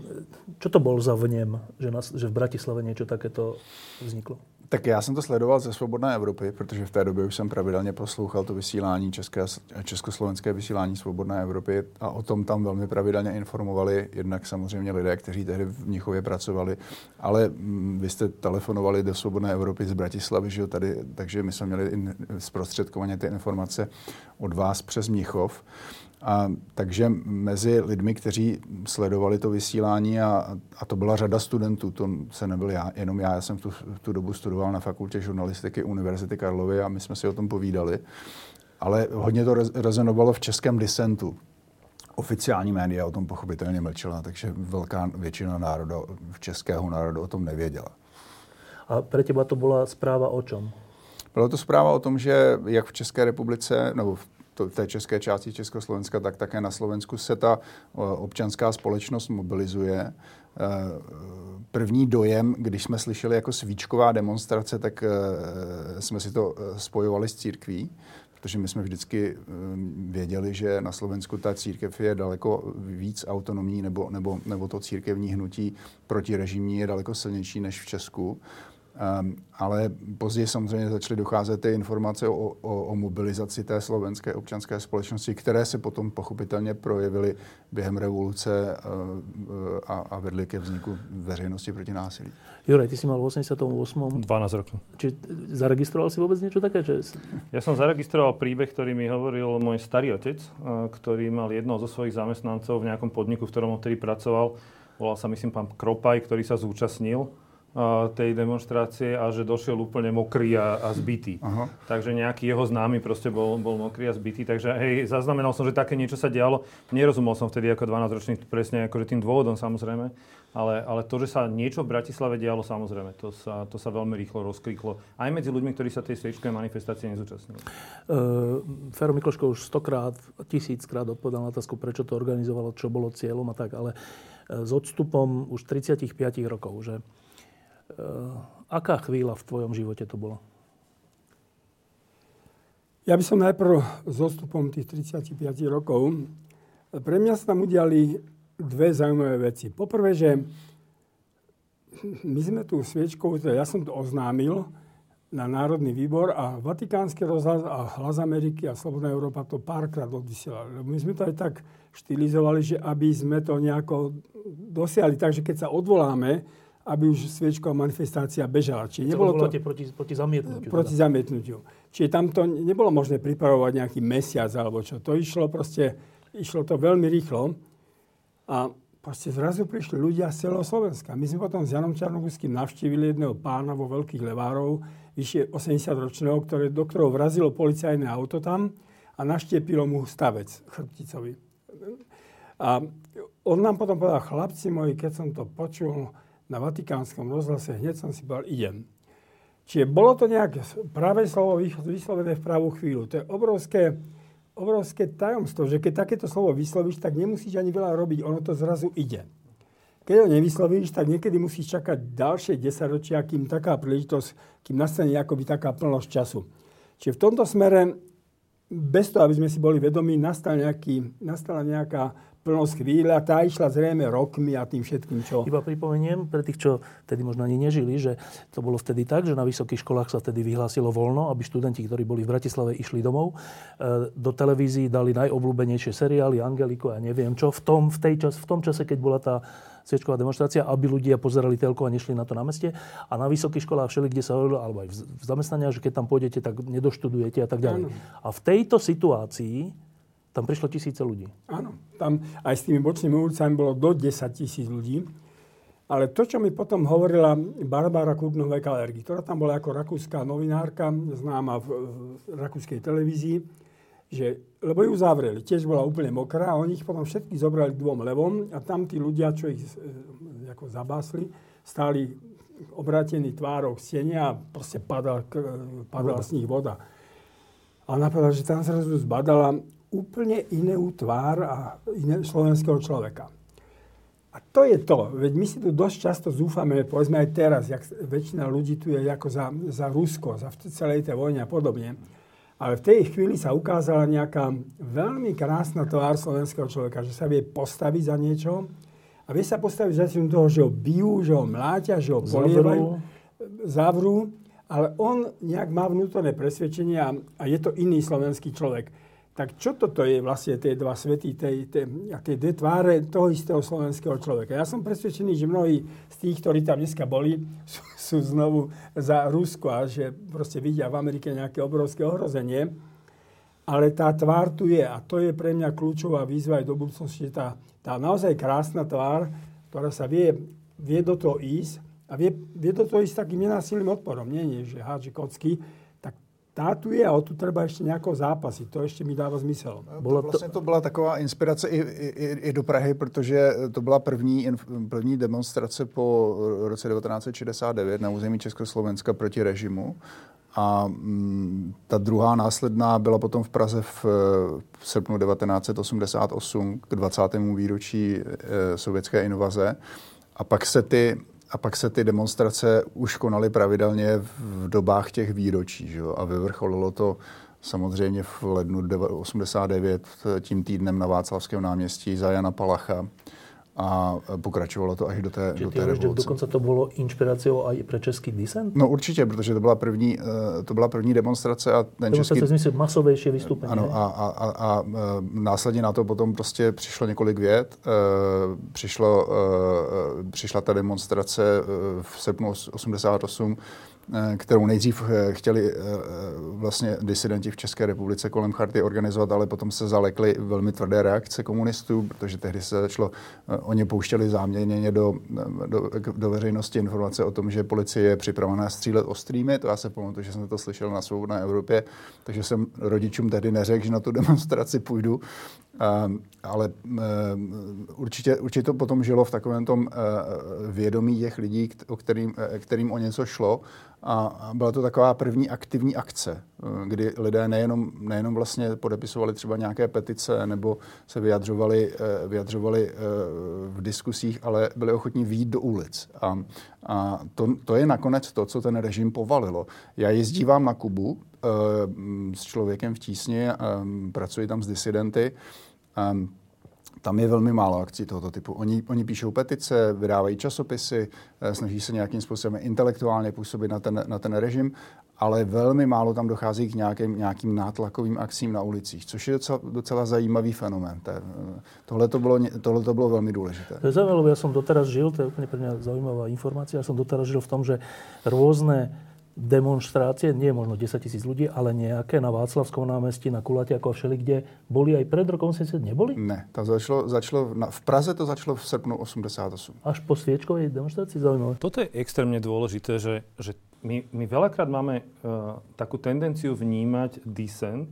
čo to bol za vnem, že, na, že v Bratislave niečo takéto vzniklo? Tak já jsem to sledoval ze Svobodné Evropy, protože v té době už jsem pravidelně poslouchal to vysílání české, československé vysílání Svobodné Evropy a o tom tam velmi pravidelně informovali jednak samozřejmě lidé, kteří tehdy v Mnichově pracovali, ale mm, vy jste telefonovali do Svobodné Evropy z Bratislavy, že jo, tady, takže my jsme měli in, zprostředkovaně ty informace od vás přes Mnichov. A, takže mezi lidmi, kteří sledovali to vysílání, a, a to byla řada studentů, to se nebyl já, jenom já, já jsem v tu, v tu dobu studoval na fakultě žurnalistiky Univerzity Karlovy a my jsme si o tom povídali, ale hodně to rezonovalo v českém disentu. Oficiální média o tom pochopitelně mlčela, takže velká většina národa, českého národa o tom nevěděla. A pro těba to byla zpráva o čem? Byla to zpráva o tom, že jak v České republice, nebo v té české části Československa, tak také na Slovensku se ta občanská společnost mobilizuje. E, první dojem, když jsme slyšeli jako svíčková demonstrace, tak e, jsme si to e, spojovali s církví, protože my jsme vždycky věděli, že na Slovensku ta církev je daleko víc autonomní, nebo, nebo, nebo to církevní hnutí protirežimní je daleko silnější než v Česku. Um, ale později samozřejmě začaly docházet ty informace o, o, o mobilizaci té slovenské občanské společnosti, které se potom pochopitelně projevily během revoluce uh, a, a vedly ke vzniku veřejnosti proti násilí. Juraj, ty si mal v 88. 12 rokov. Či zaregistroval si vôbec niečo také? Že... Ja som zaregistroval príbeh, ktorý mi hovoril môj starý otec, ktorý mal jednoho zo svojich zamestnancov v nejakom podniku, v ktorom odtedy pracoval. Volal sa, myslím, pán Kropaj, ktorý sa zúčastnil tej demonstrácie a že došiel úplne mokrý a, a zbytý. Aha. Takže nejaký jeho známy proste bol, bol mokrý a zbytý. Takže hej, zaznamenal som, že také niečo sa dialo. Nerozumel som vtedy ako 12-ročný presne akože tým dôvodom samozrejme. Ale, ale to, že sa niečo v Bratislave dialo, samozrejme, to sa, to sa veľmi rýchlo rozkliklo. Aj medzi ľuďmi, ktorí sa tej sviečkovej manifestácie nezúčastnili. Uh, Fero Mikloško už stokrát, tisíckrát odpovedal na otázku, prečo to organizovalo, čo bolo cieľom a tak, ale s odstupom už 35 rokov, že Eh, aká chvíľa v tvojom živote to bola? Ja by som najprv s odstupom tých 35 rokov, pre mňa sa tam udiali dve zaujímavé veci. Poprvé, že my sme tu sviečkou, teda ja som to oznámil na Národný výbor a Vatikánsky rozhlas a Hlas Ameriky a Slobodná Európa to párkrát odvysielali. My sme to aj tak štilizovali, že aby sme to nejako dosiahli. Takže keď sa odvoláme aby už sviečková manifestácia bežala. Čiže nebolo to proti, proti zamietnutiu. Proti teda. zamietnutiu. Čiže tam to nebolo možné pripravovať nejaký mesiac alebo čo. To išlo proste, išlo to veľmi rýchlo. A proste zrazu prišli ľudia z celého Slovenska. My sme potom s Janom Čarnogurským navštívili jedného pána vo Veľkých Levárov, vyššie 80-ročného, ktoré, do ktorého vrazilo policajné auto tam a naštiepilo mu stavec chrbticovi. A on nám potom povedal, chlapci moji, keď som to počul, na Vatikánskom rozhlase, hneď som si povedal, idem. Čiže bolo to nejaké práve slovo vyslovené v pravú chvíľu. To je obrovské, obrovské tajomstvo, že keď takéto slovo vyslovíš, tak nemusíš ani veľa robiť, ono to zrazu ide. Keď ho nevyslovíš, tak niekedy musíš čakať ďalšie desaťročia, kým taká príležitosť, kým nastane akoby taká plnosť času. Čiže v tomto smere, bez toho, aby sme si boli vedomí, nastal nejaký, nastala nejaká plnosť chvíľa, tá išla zrejme rokmi a tým všetkým, čo... Iba pripomeniem pre tých, čo tedy možno ani nežili, že to bolo vtedy tak, že na vysokých školách sa vtedy vyhlásilo voľno, aby študenti, ktorí boli v Bratislave, išli domov. E, do televízií dali najobľúbenejšie seriály, Angeliku a neviem čo, v tom, v, tej čas, v tom čase, keď bola tá sviečková demonstrácia, aby ľudia pozerali telko a nešli na to na meste. A na vysokých školách všeli, kde sa hovorilo, alebo aj v zamestnaniach, že keď tam pôjdete, tak nedoštudujete a tak ďalej. A v tejto situácii tam prišlo tisíce ľudí. Áno, tam aj s tými bočnými ulicami bolo do 10 tisíc ľudí. Ale to, čo mi potom hovorila Barbara Kudnová Kalergi, ktorá tam bola ako rakúska novinárka, známa v, v rakúskej televízii, že, lebo ju zavreli, tiež bola úplne mokrá a oni ich potom všetky zobrali dvom levom a tam tí ľudia, čo ich e, ako zabásli, stáli obrátení tvárou k stene a proste padala, padala z nich voda. A ona povedala, že tam zrazu zbadala úplne iný tvár a iné slovenského človeka. A to je to. Veď my si tu dosť často zúfame, povedzme aj teraz, jak väčšina ľudí tu je ako za, za Rusko, za celej tej vojne a podobne. Ale v tej chvíli sa ukázala nejaká veľmi krásna tvár slovenského človeka, že sa vie postaviť za niečo a vie sa postaviť za toho, že ho bijú, že ho mláťa, že ho polievajú, zavrú, ale on nejak má vnútorné presvedčenie a, a je to iný slovenský človek. Tak čo toto je vlastne tie dva svety, tej, tej, tie dve tváre toho istého slovenského človeka? Ja som presvedčený, že mnohí z tých, ktorí tam dneska boli, [laughs] sú, sú znovu za Rusko a že proste vidia v Amerike nejaké obrovské ohrozenie. Ale tá tvár tu je a to je pre mňa kľúčová výzva aj do budúcnosti, tá, tá naozaj krásna tvár, ktorá sa vie, vie do toho ísť a vie, vie do toho ísť takým nenásilným odporom. Nie, nie, že hádže kocky, tá tu je a o tu treba ešte nejako zápasiť. To ešte mi dáva zmysel. Bylo to... Vlastně to byla taková inspirace i, i, i do Prahy, protože to byla první, první demonstrace po roce 1969 na území Československa proti režimu. A mm, ta druhá následná byla potom v Praze v, v srpnu 1988 k 20. výročí e, sovětské invaze. A pak se ty a pak se ty demonstrace už konaly pravidelně v dobách těch výročí. Že? A vyvrcholilo to samozřejmě v lednu 89 tím týdnem na Václavském náměstí za Jana Palacha a pokračovalo to až do té, Čiže do té revoluce. dokonce to bylo inspirací i pro český disent? No určitě, protože to byla první, eh, to byla první demonstrace a ten český... Demonstrace masovější vystupení. Ano, a, a, a, a, eh, následně na to potom prostě přišlo několik vět. Eh, přišlo, přišla ta demonstrace v srpnu 88 Eh, kterou nejdřív eh, chtěli eh, vlastně disidenti v České republice kolem charty organizovat, ale potom se zalekly velmi tvrdé reakce komunistů, protože tehdy se začalo, oni pouštěli záměrně do, do, do veřejnosti informace o tom, že policie je připravená střílet ostrými. To já se pamatuju, že jsem to slyšel na Svobodné Evropě, takže jsem rodičům tehdy neřekl, že na tu demonstraci půjdu. ale určitě, určitě to potom žilo v takovém tom vědomí těch lidí, o kterým, kterým o něco šlo a byla to taková první aktivní akce, eh, kdy lidé nejenom, nejenom vlastně podepisovali třeba nějaké petice nebo se vyjadřovali, eh, vyjadřovali eh, v diskusích, ale byli ochotní výjít do ulic. A, a to, to je nakonec to, co ten režim povalilo. Já jezdívám na Kubu s člověkem v tísni, pracuji tam s disidenty tam je velmi málo akcí tohoto typu. Oni, oni píšou petice, vydávají časopisy, eh, snaží se nějakým způsobem intelektuálně působit na ten, na ten režim, ale velmi málo tam dochází k nějakým, nějakým nátlakovým akcím na ulicích, což je docela, docela zajímavý fenomén. Eh, tohle to bylo, tohle to bylo velmi důležité. To je zaujímavé, ja som doteraz žil, to je úplne pre mňa zaujímavá informácia, ja som doteraz žil v tom, že rôzne demonstrácie, nie možno 10 tisíc ľudí, ale nejaké na Václavskom námestí, na Kulatiako a všeli, kde boli aj pred rokom 70, neboli? Ne, to začalo, začalo na, v Praze to začalo v srpnu 88. Až po sviečkovej demonstrácii zaujímavé. Toto je extrémne dôležité, že, že my, my veľakrát máme uh, takú tendenciu vnímať dissent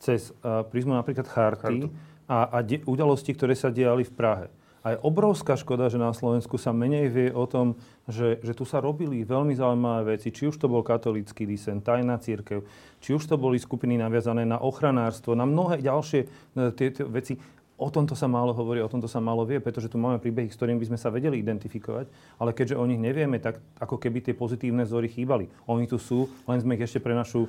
cez uh, prízmu napríklad charty Chartu. a, a de, udalosti, ktoré sa diali v Prahe. A je obrovská škoda, že na Slovensku sa menej vie o tom, že, že tu sa robili veľmi zaujímavé veci. Či už to bol katolícky disent, tajná církev, či už to boli skupiny naviazané na ochranárstvo, na mnohé ďalšie e, tieto veci. O tomto sa málo hovorí, o tomto sa málo vie, pretože tu máme príbehy, s ktorými by sme sa vedeli identifikovať, ale keďže o nich nevieme, tak ako keby tie pozitívne vzory chýbali. Oni tu sú, len sme ich ešte pre našu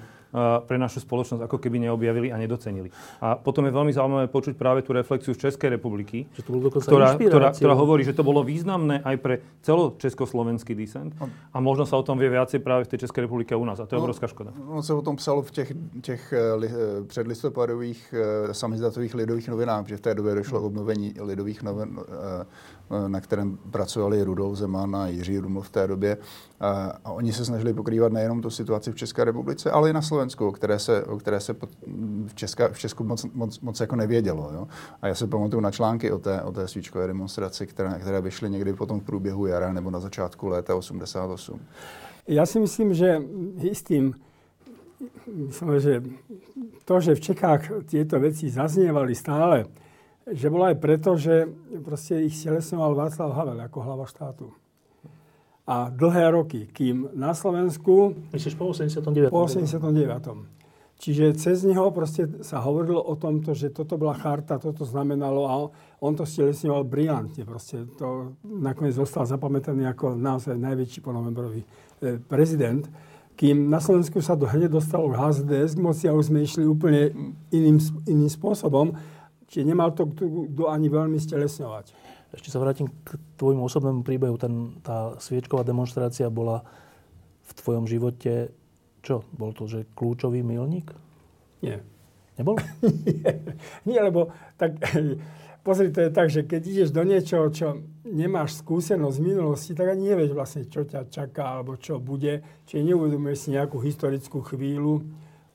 pre našu spoločnosť ako keby neobjavili a nedocenili. A potom je veľmi zaujímavé počuť práve tú reflexiu z Českej republiky, ktorá, ktorá, ktorá hovorí, že to bolo významné aj pre celo československý disent a možno sa o tom vie viacej práve v tej Českej republike u nás a to je no, obrovská škoda. No se o tom psalo v těch, těch li, předlistopadových samizdatových lidových novinách, že v té době došlo k obnovení lidových novin, na kterém pracovali Rudolf Zeman a Jiří Ruml v té době. A oni se snažili pokrývat nejenom tu situaci v České republice, ale i na Slovensku, o které se, o které se v, Česka, v Česku moc, moc, moc jako nevědělo. Jo? A já se pamatuju na články o té, o té svíčkové demonstraci, které, které vyšly někdy potom v průběhu jara nebo na začátku léta 88. Já si myslím, že istým myslím, že to, že v Čechách tieto veci zaznievali stále, že bolo aj preto, že proste ich stelesňoval Václav Havel ako hlava štátu. A dlhé roky, kým na Slovensku... Myslíš po 89. Po 89. Čiže cez neho proste sa hovorilo o tomto, že toto bola charta, toto znamenalo a on to stelesňoval brilantne. Proste to nakoniec zostal zapamätaný ako naozaj najväčší ponovembrový e, prezident. Kým na Slovensku sa do hneď dostalo HZDS k moci a už sme išli úplne iným, iným spôsobom, čiže nemal to kto ani veľmi stelesňovať. Ešte sa vrátim k tvojmu osobnému príbehu. Ten, tá sviečková demonstrácia bola v tvojom živote čo? Bol to, že kľúčový milník? Nie. Nebol? [laughs] nie, nie, lebo tak, [laughs] pozri, to je tak, že keď ideš do niečoho, čo nemáš skúsenosť z minulosti, tak ani nevieš vlastne, čo ťa čaká alebo čo bude. Čiže neuvedomuješ si nejakú historickú chvíľu.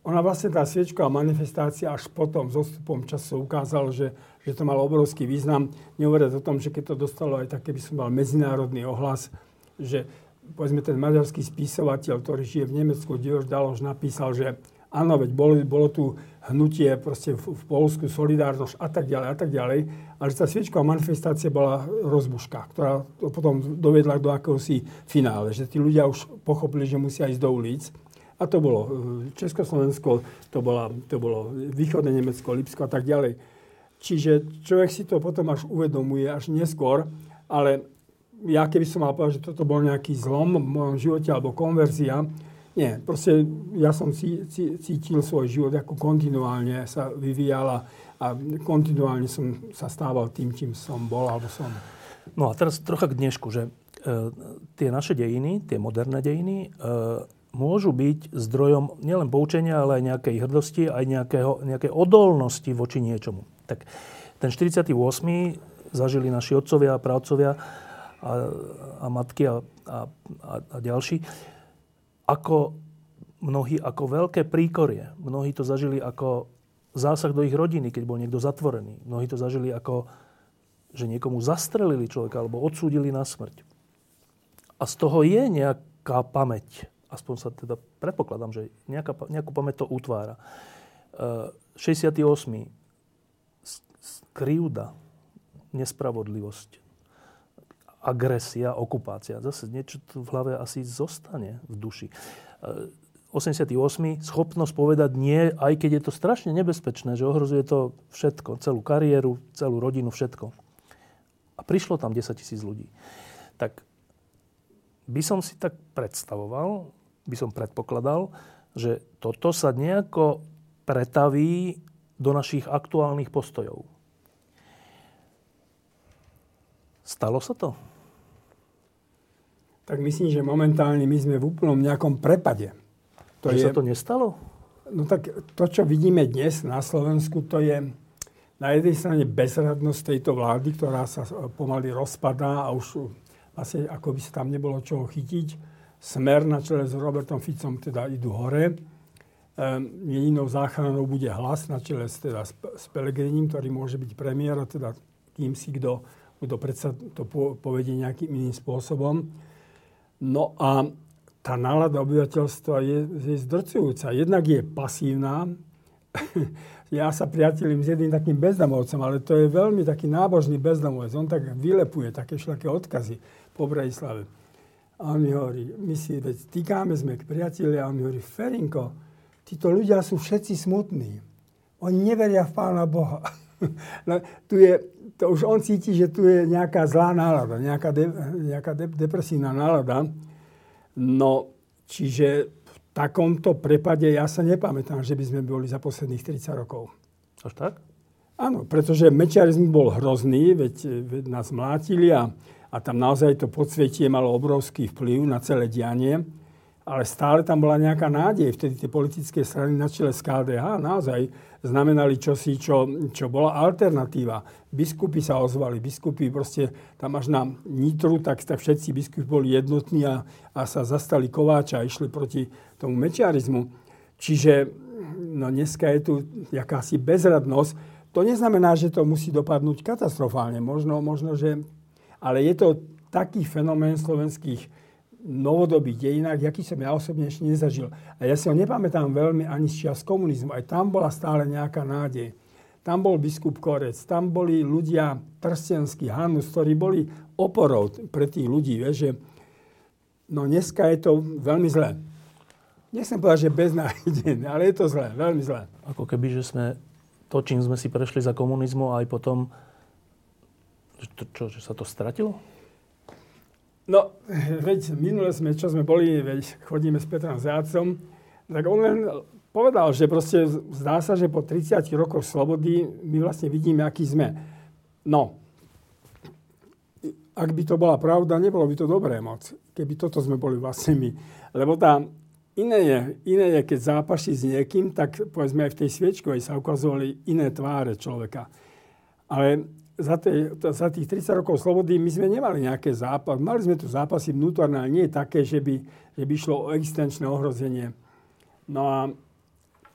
Ona vlastne tá sviečková manifestácia až potom, s odstupom času ukázala, že, že to malo obrovský význam. Nehovoriac o tom, že keď to dostalo aj také, by som mal medzinárodný ohlas, že povedzme ten maďarský spisovateľ, ktorý žije v Nemecku, Dios Daloš, napísal, že áno, veď bolo, bolo tu hnutie proste v, v Polsku, solidárnosť a tak ďalej a tak ďalej, ale tá sviečková manifestácia bola rozbuška, ktorá to potom dovedla do akéhosi finále, že tí ľudia už pochopili, že musia ísť do ulic. A to bolo e, Československo, to, bola, to bolo východné Nemecko, Lipsko a tak ďalej. Čiže človek si to potom až uvedomuje, až neskôr, ale ja keby som mal povedať, že toto bol nejaký zlom v mojom živote alebo konverzia, nie, proste ja som cítil svoj život, ako kontinuálne sa vyvíjala a kontinuálne som sa stával tým, čím som bol alebo som. No a teraz trocha k dnešku, že e, tie naše dejiny, tie moderné dejiny, e, môžu byť zdrojom nielen poučenia, ale aj nejakej hrdosti, aj nejakého, nejakej odolnosti voči niečomu. Tak ten 48. zažili naši otcovia a právcovia a, a matky a, a, a ďalší, ako mnohí ako veľké príkorie. Mnohí to zažili ako zásah do ich rodiny, keď bol niekto zatvorený. Mnohí to zažili ako, že niekomu zastrelili človeka alebo odsúdili na smrť. A z toho je nejaká pamäť. Aspoň sa teda predpokladám, že nejaká, nejakú pamäť to utvára. E, 68. Krivda, nespravodlivosť, agresia, okupácia. Zase niečo tu v hlave asi zostane v duši. 88. E, schopnosť povedať nie, aj keď je to strašne nebezpečné, že ohrozuje to všetko, celú kariéru, celú rodinu, všetko. A prišlo tam 10 tisíc ľudí. Tak by som si tak predstavoval, by som predpokladal, že toto sa nejako pretaví do našich aktuálnych postojov. Stalo sa to? tak myslím, že momentálne my sme v úplnom nejakom prepade. To že je, sa to nestalo? No tak to, čo vidíme dnes na Slovensku, to je na jednej strane bezradnosť tejto vlády, ktorá sa pomaly rozpadá a už vlastne ako by sa tam nebolo čoho chytiť. Smer na čele s Robertom Ficom teda idú hore. Um, jedinou záchranou bude hlas na čele s, teda, s Pelegrinim, ktorý môže byť premiér, a teda kým si kto, predsa to povedie nejakým iným spôsobom. No a tá nálada obyvateľstva je, je zdrcujúca. Jednak je pasívna. [laughs] ja sa priateľím s jedným takým bezdomovcom, ale to je veľmi taký nábožný bezdomovec. On tak vylepuje také všelaké odkazy po Bratislave. A on mi hovorí, my si veď týkáme sme k priateľi a on mi hovorí, Ferinko, títo ľudia sú všetci smutní. Oni neveria v Pána Boha. [laughs] no, tu je, to už on cíti, že tu je nejaká zlá nálada, nejaká, de, nejaká de, depresívna nálada. No, čiže v takomto prepade ja sa nepamätám, že by sme boli za posledných 30 rokov. Až tak? Áno, pretože mečiarizm bol hrozný, veď, veď nás mlátili a, a tam naozaj to podsvietie malo obrovský vplyv na celé dianie ale stále tam bola nejaká nádej. Vtedy tie politické strany na čele z KDH naozaj znamenali čosi, čo, čo bola alternatíva. Biskupy sa ozvali, biskupy proste tam až na Nitru, tak, tak všetci biskupy boli jednotní a, a sa zastali Kováča a išli proti tomu mečiarizmu. Čiže no dneska je tu jakási bezradnosť. To neznamená, že to musí dopadnúť katastrofálne. Možno, možno že... Ale je to taký fenomén slovenských novodobých dejinách, aký som ja osobne ešte nezažil. A ja si ho nepamätám veľmi ani z čas komunizmu. Aj tam bola stále nejaká nádej. Tam bol biskup Korec, tam boli ľudia trstenskí, Hanus, ktorí boli oporou pre tých ľudí. Vieš, že no dneska je to veľmi zlé. nechcem povedať, že beznádené, [laughs] ale je to zlé, veľmi zlé. Ako keby, že sme to, čím sme si prešli za komunizmu, aj potom, to, čo, že sa to stratilo? No, veď minule sme, čo sme boli, veď chodíme s Petrom Zácom, tak on len povedal, že proste zdá sa, že po 30 rokoch slobody my vlastne vidíme, aký sme. No, ak by to bola pravda, nebolo by to dobré moc, keby toto sme boli vlastne my. Lebo tá iné je, iné je, keď zápaší s niekým, tak povedzme aj v tej sviečkovej sa ukazovali iné tváre človeka. Ale za, tej, za tých 30 rokov slobody my sme nemali nejaké zápasy. Mali sme tu zápasy vnútorné, ale nie také, že by, že by išlo o existenčné ohrozenie. No a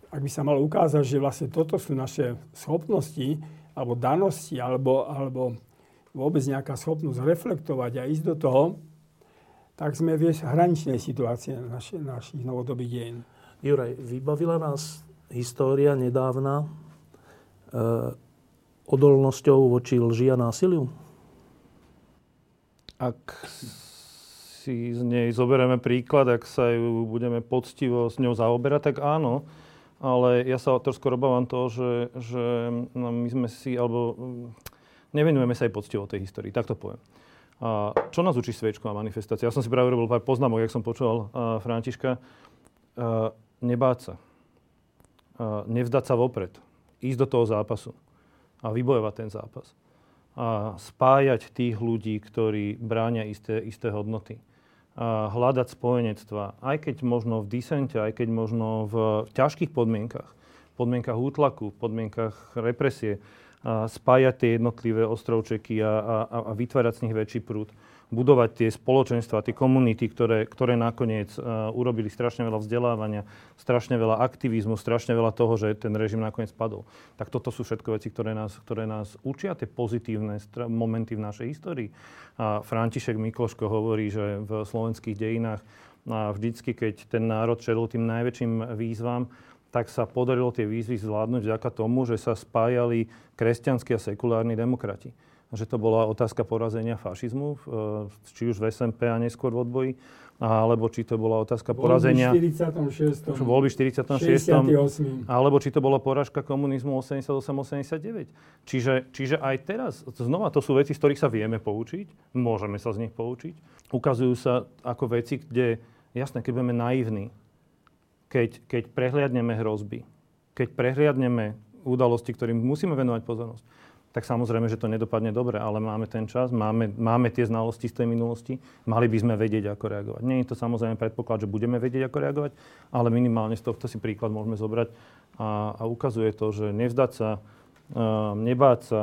ak by sa malo ukázať, že vlastne toto sú naše schopnosti, alebo danosti, alebo, alebo vôbec nejaká schopnosť reflektovať a ísť do toho, tak sme v hraničnej situácii naši, našich novodobých dejín. Juraj, vybavila nás história nedávna e, odolnosťou voči lži a násiliu? Ak si z nej zoberieme príklad, ak sa ju budeme poctivo s ňou zaoberať, tak áno. Ale ja sa to obávam toho, že, že no, my sme si, alebo nevenujeme sa aj poctivo tej histórii, tak to poviem. A čo nás učí sviečková manifestácia? Ja som si práve robil pár poznámok, jak som počúval uh, Františka. Uh, nebáť sa. Uh, nevzdať sa vopred. Ísť do toho zápasu. A vybojovať ten zápas. A spájať tých ľudí, ktorí bránia isté, isté hodnoty. A hľadať spojenectva. Aj keď možno v disente, aj keď možno v ťažkých podmienkach. Podmienkach útlaku, podmienkach represie spájať tie jednotlivé ostrovčeky a, a, a vytvárať z nich väčší prúd. Budovať tie spoločenstva, tie komunity, ktoré, ktoré nakoniec uh, urobili strašne veľa vzdelávania, strašne veľa aktivizmu, strašne veľa toho, že ten režim nakoniec padol. Tak toto sú všetko veci, ktoré nás, ktoré nás učia tie pozitívne stra- momenty v našej histórii. A František Mikloško hovorí, že v slovenských dejinách a vždycky, keď ten národ čelil tým najväčším výzvam, tak sa podarilo tie výzvy zvládnuť vďaka tomu, že sa spájali kresťanskí a sekulárni demokrati. Že to bola otázka porazenia fašizmu, e, či už v SMP a neskôr v odboji, alebo či to bola otázka porazenia... Voľby 46. Voľby 46. 68. Alebo či to bola poražka komunizmu 88-89. Čiže, čiže aj teraz, znova to sú veci, z ktorých sa vieme poučiť, môžeme sa z nich poučiť. Ukazujú sa ako veci, kde, jasné, keď budeme naivní, keď, keď prehliadneme hrozby, keď prehliadneme udalosti, ktorým musíme venovať pozornosť, tak samozrejme, že to nedopadne dobre, ale máme ten čas, máme, máme tie znalosti z tej minulosti, mali by sme vedieť, ako reagovať. Nie je to samozrejme predpoklad, že budeme vedieť, ako reagovať, ale minimálne z tohto si príklad môžeme zobrať a, a ukazuje to, že nevzdať sa, uh, nebáť sa,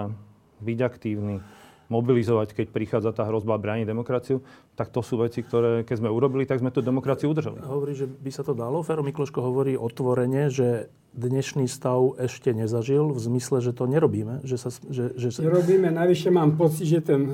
byť aktívny, mobilizovať, keď prichádza tá hrozba a brániť demokraciu, tak to sú veci, ktoré keď sme urobili, tak sme tú demokraciu udržali. Hovorí, že by sa to dalo. Fero Mikloško hovorí otvorene, že dnešný stav ešte nezažil v zmysle, že to nerobíme. Že sa, že, že... Nerobíme, najvyššie mám pocit, že ten,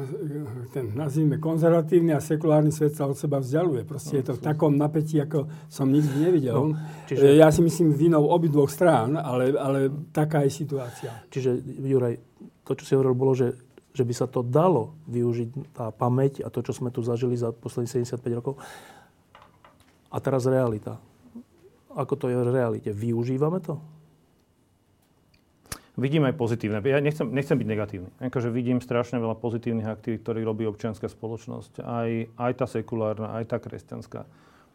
ten nazvime, konzervatívny a sekulárny svet sa od seba vzdialuje. Proste no, je to v takom napätí, ako som nikdy nevidel. No, čiže... Ja si myslím vinou obidvoch strán, ale, ale taká je situácia. Čiže, Juraj, to, čo si hovoril, bolo, že že by sa to dalo využiť, tá pamäť a to, čo sme tu zažili za posledných 75 rokov. A teraz realita. Ako to je v realite? Využívame to? Vidím aj pozitívne. Ja nechcem, nechcem byť negatívny. Akože vidím strašne veľa pozitívnych aktivít, ktoré robí občianská spoločnosť. Aj, aj tá sekulárna, aj tá kresťanská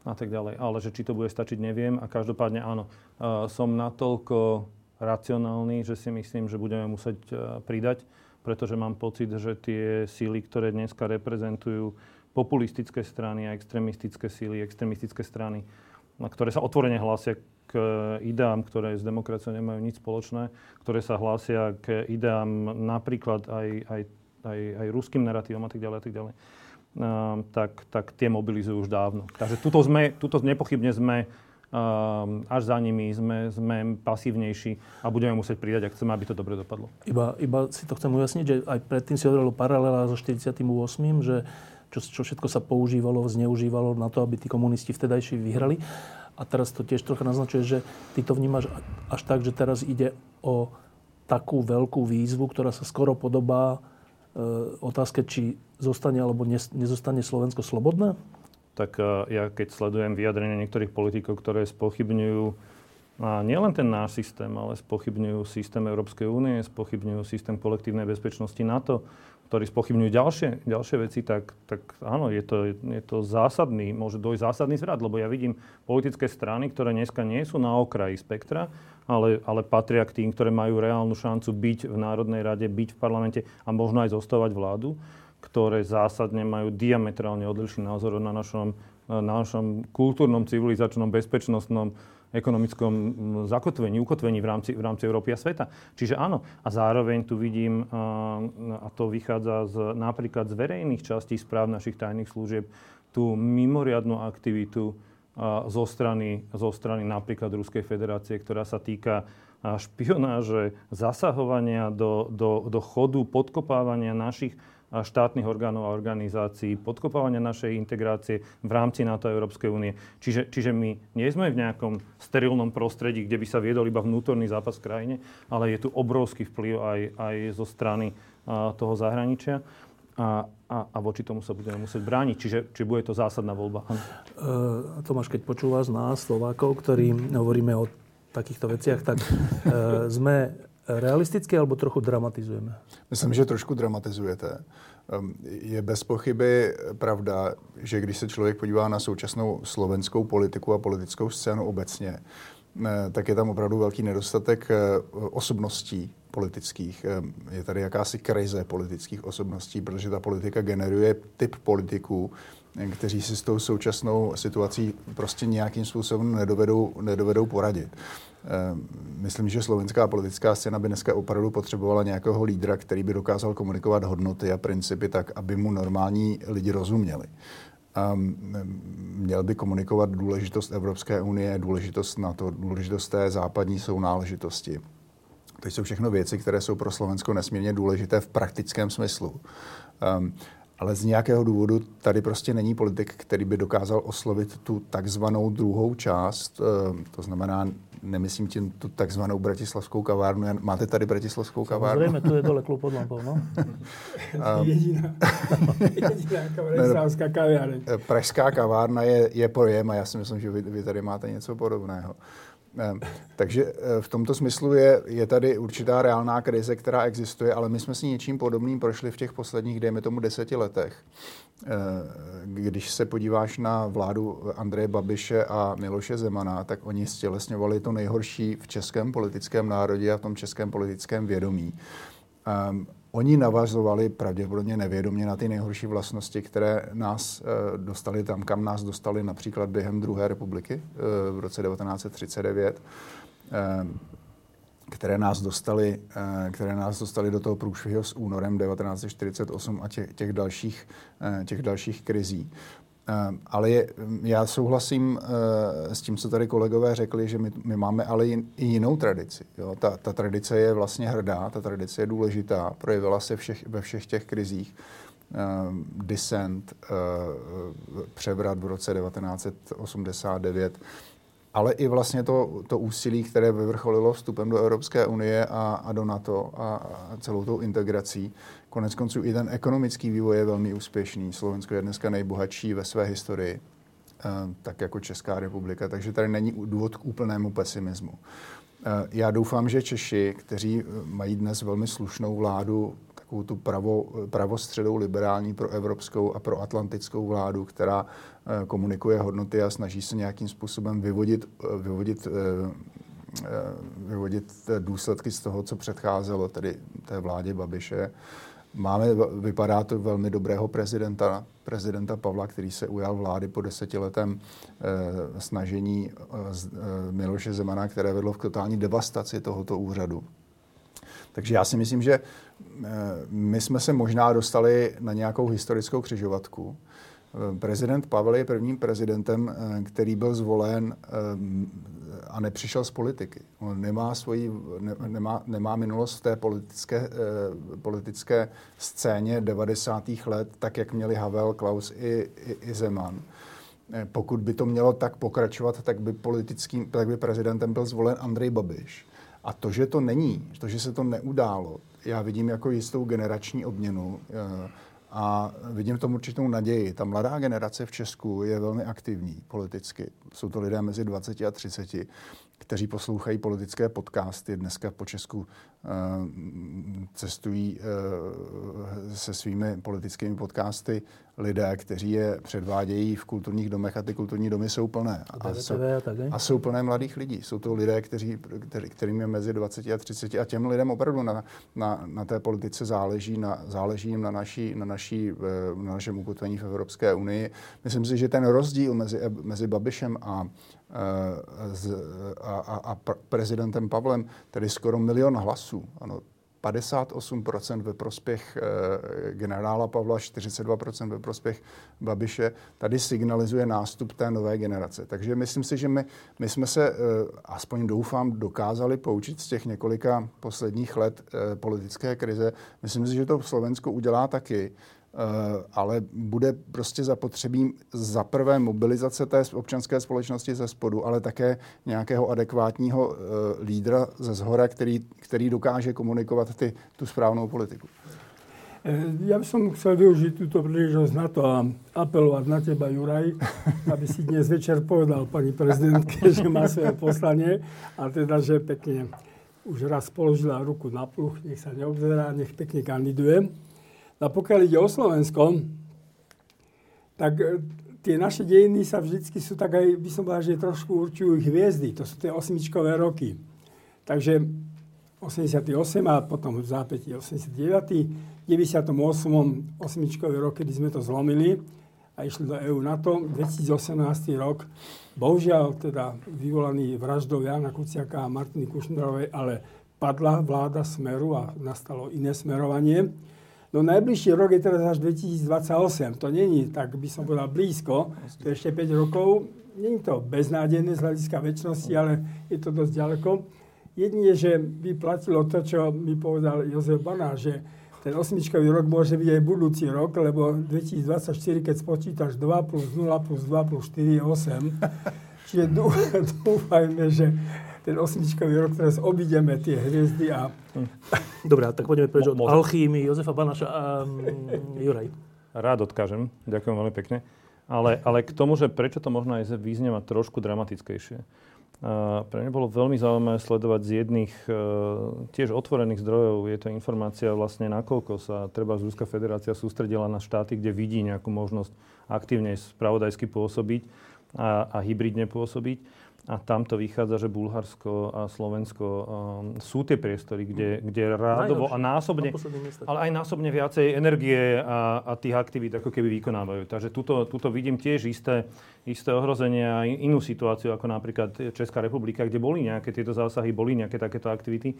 a tak ďalej. Ale že či to bude stačiť, neviem. A každopádne áno, uh, som natoľko racionálny, že si myslím, že budeme musieť uh, pridať pretože mám pocit, že tie síly, ktoré dneska reprezentujú populistické strany a extremistické síly, extremistické strany, ktoré sa otvorene hlásia k ideám, ktoré s demokraciou nemajú nič spoločné, ktoré sa hlásia k ideám napríklad aj, aj, aj, aj ruským narratívom a tak ďalej a tak ďalej, tak, tak tie mobilizujú už dávno. Takže tuto, sme, tuto nepochybne sme až za nimi sme, sme pasívnejší a budeme musieť pridať, ak chceme, aby to dobre dopadlo. Iba, iba si to chcem ujasniť, že aj predtým si hovorilo paralela so 48., že čo, čo všetko sa používalo, zneužívalo na to, aby tí komunisti vtedajší vyhrali. A teraz to tiež trocha naznačuje, že ty to vnímaš až tak, že teraz ide o takú veľkú výzvu, ktorá sa skoro podobá e, otázke, či zostane alebo nezostane Slovensko slobodné? Tak ja keď sledujem vyjadrenia niektorých politikov, ktoré spochybňujú a nielen ten náš systém, ale spochybňujú systém Európskej únie, spochybňujú systém kolektívnej bezpečnosti NATO, ktorí spochybňujú ďalšie, ďalšie veci, tak, tak áno, je to, je to zásadný, môže dojsť zásadný zvrat, lebo ja vidím politické strany, ktoré dneska nie sú na okraji spektra, ale, ale patria k tým, ktoré majú reálnu šancu byť v Národnej rade, byť v parlamente a možno aj zostávať vládu, ktoré zásadne majú diametrálne odlišný názor na našom, na našom kultúrnom, civilizačnom, bezpečnostnom, ekonomickom zakotvení, ukotvení v rámci, v rámci Európy a sveta. Čiže áno. A zároveň tu vidím, a to vychádza z, napríklad z verejných častí správ našich tajných služieb, tú mimoriadnú aktivitu zo strany, zo strany napríklad Ruskej federácie, ktorá sa týka špionáže, zasahovania do, do, do chodu, podkopávania našich štátnych orgánov a organizácií, podkopávania našej integrácie v rámci NATO a Európskej únie. Čiže, čiže my nie sme v nejakom sterilnom prostredí, kde by sa viedol iba vnútorný zápas v krajine, ale je tu obrovský vplyv aj, aj zo strany a, toho zahraničia. A, a, a voči tomu sa budeme musieť brániť. Čiže či bude to zásadná voľba? Uh, Tomáš, keď počúvaš nás, Slovákov, ktorí hovoríme o takýchto veciach, tak uh, sme realisticky alebo trochu dramatizujeme? Myslím, že trošku dramatizujete. Je bez pochyby pravda, že když se člověk podívá na současnou slovenskou politiku a politickou scénu obecně, eh, tak je tam opravdu velký nedostatek eh, osobností politických. Je tady jakási krize politických osobností, protože ta politika generuje typ politiků, kteří si s tou současnou situací prostě nějakým způsobem nedovedou, nedovedou poradit. Ehm, myslím, že slovenská politická scéna by dneska opravdu potřebovala nějakého lídra, který by dokázal komunikovat hodnoty a principy tak, aby mu normální lidi rozuměli. Um, měl by komunikovat důležitost Evropské unie, důležitost NATO, důležitost té západní sounáležitosti. To jsou všechno věci, které jsou pro Slovensko nesmírně důležité v praktickém smyslu. Um, ale z nějakého důvodu tady prostě není politik, který by dokázal oslovit tu takzvanou druhou část, um, to znamená nemyslím tím tu takzvanou bratislavskou kavárnu. Máte tady bratislavskou kavárnu? Zřejmě, tu je dole klub pod lampou, [laughs] no. jediná, [laughs] jediná bratislavská kavárna. Pražská kavárna je, je pojem a já si myslím, že vy, vy tady máte něco podobného. Ehm, takže eh, v tomto smyslu je, je tady určitá reálná krize, která existuje, ale my jsme si něčím podobným prošli v těch posledních, dejme tomu, deseti letech. Ehm, když se podíváš na vládu Andreje Babiše a Miloše Zemana, tak oni stělesňovali to nejhorší v českém politickém národě a v tom českém politickém vědomí. Um, oni navazovali pravděpodobně nevědomě na ty nejhorší vlastnosti, které nás uh, dostali tam, kam nás dostali například během druhé republiky uh, v roce 1939. Uh, které nás dostali, eh, které nás dostali do toho průšvihu s únorem 1948 a těch, těch, dalších, těch dalších krizí. Eh, ale je, já souhlasím eh, s tím, co tady kolegové řekli, že my, my máme ale i jinou tradici. Jo? Ta, ta tradice je vlastně hrdá, ta tradice je důležitá, projevila se všech, ve všech těch krizích. Uh, descent, uh, převrat v roce 1989, ale i vlastně to, to úsilí, které vyvrcholilo vstupem do Evropské unie a, a do NATO a, a celou tou integrací. Konec konců i ten ekonomický vývoj je velmi úspěšný. Slovensko je dneska nejbohatší ve své historii, eh, tak jako Česká republika, takže tady není důvod k úplnému pesimismu. Eh, já doufám, že Češi, kteří mají dnes velmi slušnou vládu, takovou tu pravo, pravostředou liberální pro evropskou a pro atlantickou vládu, která eh, komunikuje hodnoty a snaží se nějakým způsobem vyvodit, vyvodit vyvodit důsledky z toho, co předcházelo tedy té vládě Babiše, Máme, vypadá to velmi dobrého prezidenta, prezidenta Pavla, který se ujal vlády po desetiletém eh, snažení eh, Miloše Zemana, které vedlo v totální devastaci tohoto úřadu. Takže já si myslím, že eh, my jsme se možná dostali na nějakou historickou křižovatku. Eh, prezident Pavel je prvním prezidentem, eh, který byl zvolen a nepřišel z politiky. On nemá, svoji, ne, nemá, nemá minulost v té politické, eh, politické scéně 90. let, tak jak měli Havel, Klaus i, i, i Zeman. Eh, pokud by to mělo tak pokračovat, tak by, politickým, tak by prezidentem byl zvolen Andrej Babiš. A to, že to není, to, že se to neudálo, já vidím jako jistou generační obměnu. A vidím tomu určitou naději. Ta mladá generace v Česku je velmi aktivní politicky. Jsou to lidé mezi 20 a 30 kteří poslouchají politické podcasty. Dneska po Česku eh, cestují eh, se svými politickými podcasty lidé, kteří je předvádějí v kulturních domech a ty kulturní domy jsou plné. A, jsou, a jsou plné mladých lidí. Jsou to lidé, kteří, který, kterým je mezi 20 a 30 a těm lidem opravdu na, na, na té politice záleží, na, záleží jim na, naší, na, naší, eh, na našem ukotvení v Evropské unii. Myslím si, že ten rozdíl mezi, mezi Babišem a a, a, a prezidentem Pavlem, tedy skoro milion hlasů. Ano, 58% ve prospěch e, generála Pavla, 42% ve prospěch Babiše, tady signalizuje nástup té nové generace. Takže myslím si, že my, my jsme se, e, aspoň doufám, dokázali poučit z těch několika posledních let e, politické krize. Myslím si, že to v Slovensku udělá taky. Eh, ale bude prostě zapotřebí za prvé mobilizace té občanské společnosti ze spodu, ale také nějakého adekvátního eh, lídra ze zhora, který, který dokáže komunikovat ty, tu správnou politiku. Eh, ja by som chcel využiť túto príležitosť na to a apelovať na teba, Juraj, [laughs] aby si dnes večer povedal pani prezidentke, že má svoje poslanie a teda, že pekne už raz položila ruku na pluch, nech sa neobzerá, nech pekne kandiduje. A pokiaľ ide o Slovensko, tak e, tie naše dejiny sa vždycky sú tak aj, by som povedal, že trošku určujú hviezdy. To sú tie osmičkové roky. Takže 88 a potom v zápäti 89. 98. osmičkový rok, kedy sme to zlomili a išli do EU na to. 2018 rok, bohužiaľ teda vyvolaný vraždou Jana Kuciaka a Martiny Kušnerovej, ale padla vláda Smeru a nastalo iné smerovanie. No najbližší rok je teraz až 2028. To není, tak by som povedal, blízko. To je ešte 5 rokov. Není to beznádejné z hľadiska väčšnosti, ale je to dosť ďaleko. Jedine, že by platilo to, čo mi povedal Jozef Baná, že ten osmičkový rok môže byť aj budúci rok, lebo 2024, keď spočítaš 2 plus 0 plus 2 plus 4 je 8. Čiže [laughs] dúfajme, že ten osmičkový rok teraz obideme tie hviezdy a... Dobre, tak poďme preč od alchýmy Jozefa Banaša a um, [laughs] Juraj. Rád odkážem, ďakujem veľmi pekne. Ale, ale k tomu, že prečo to možno aj vyznieva trošku dramatickejšie. Uh, pre mňa bolo veľmi zaujímavé sledovať z jedných uh, tiež otvorených zdrojov. Je to informácia vlastne, nakoľko sa treba z Ruská federácia sústredila na štáty, kde vidí nejakú možnosť aktívne spravodajsky pôsobiť a, a hybridne pôsobiť a tam to vychádza, že Bulharsko a Slovensko um, sú tie priestory, kde, kde rádovo a násobne, ale aj násobne viacej energie a, a tých aktivít ako keby vykonávajú. Takže tuto, tuto vidím tiež isté, isté ohrozenie a inú situáciu ako napríklad Česká republika, kde boli nejaké tieto zásahy, boli nejaké takéto aktivity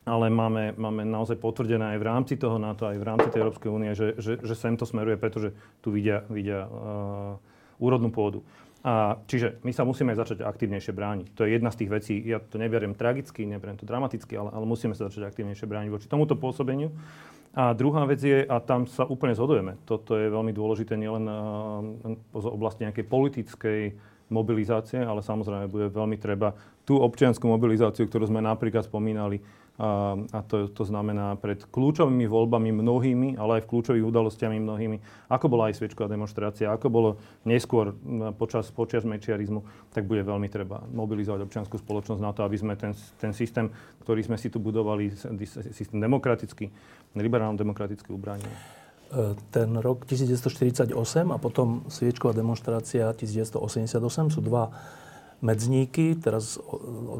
ale máme, máme naozaj potvrdené aj v rámci toho NATO, aj v rámci tej Európskej únie, že, že, že sem to smeruje, pretože tu vidia, vidia uh, úrodnú pôdu. A, čiže my sa musíme začať aktívnejšie brániť. To je jedna z tých vecí, ja to neberiem tragicky, neberiem to dramaticky, ale, ale musíme sa začať aktívnejšie brániť voči tomuto pôsobeniu. A druhá vec je, a tam sa úplne zhodujeme, toto je veľmi dôležité nielen z oblasti nejakej politickej mobilizácie, ale samozrejme bude veľmi treba tú občianskú mobilizáciu, ktorú sme napríklad spomínali, a to, to znamená pred kľúčovými voľbami mnohými, ale aj v kľúčových udalostiami mnohými, ako bola aj sviečková demonstrácia, ako bolo neskôr počas, počas mečiarizmu, tak bude veľmi treba mobilizovať občianskú spoločnosť na to, aby sme ten, ten systém, ktorý sme si tu budovali, systém demokratický, liberálno-demokratický ubránili. E, ten rok 1948 a potom sviečková demonstrácia 1988 sú dva medzníky. Teraz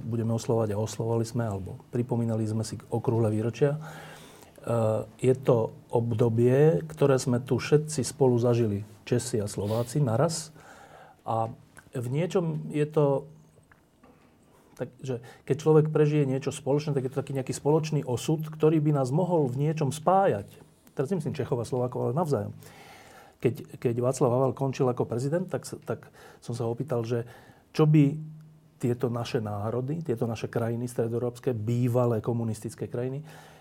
budeme oslovať a oslovali sme, alebo pripomínali sme si okrúhle výročia. E, je to obdobie, ktoré sme tu všetci spolu zažili, Česi a Slováci, naraz. A v niečom je to takže keď človek prežije niečo spoločné, tak je to taký nejaký spoločný osud, ktorý by nás mohol v niečom spájať. Teraz nemyslím Čechova, Slovákov, ale navzájom. Keď, keď Václav Havel končil ako prezident, tak, tak som sa opýtal, že čo by tieto naše národy, tieto naše krajiny stredoeurópske, bývalé komunistické krajiny,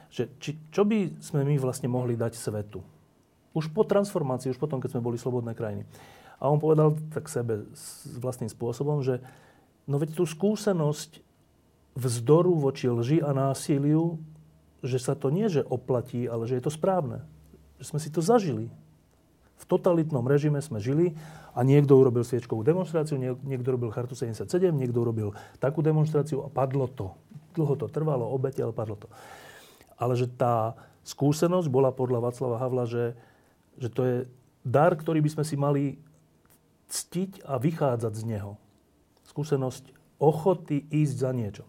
že či, čo by sme my vlastne mohli dať svetu? Už po transformácii, už potom, keď sme boli slobodné krajiny. A on povedal tak sebe s vlastným spôsobom, že no veď tú skúsenosť vzdoru voči lži a násiliu, že sa to nie, že oplatí, ale že je to správne. že sme si to zažili. V totalitnom režime sme žili a niekto urobil sviečkovú demonstráciu, niekto robil Chartu 77, niekto urobil takú demonstráciu a padlo to. Dlho to trvalo, obete, ale padlo to. Ale že tá skúsenosť bola podľa Václava Havla, že, že to je dar, ktorý by sme si mali ctiť a vychádzať z neho. Skúsenosť ochoty ísť za niečo.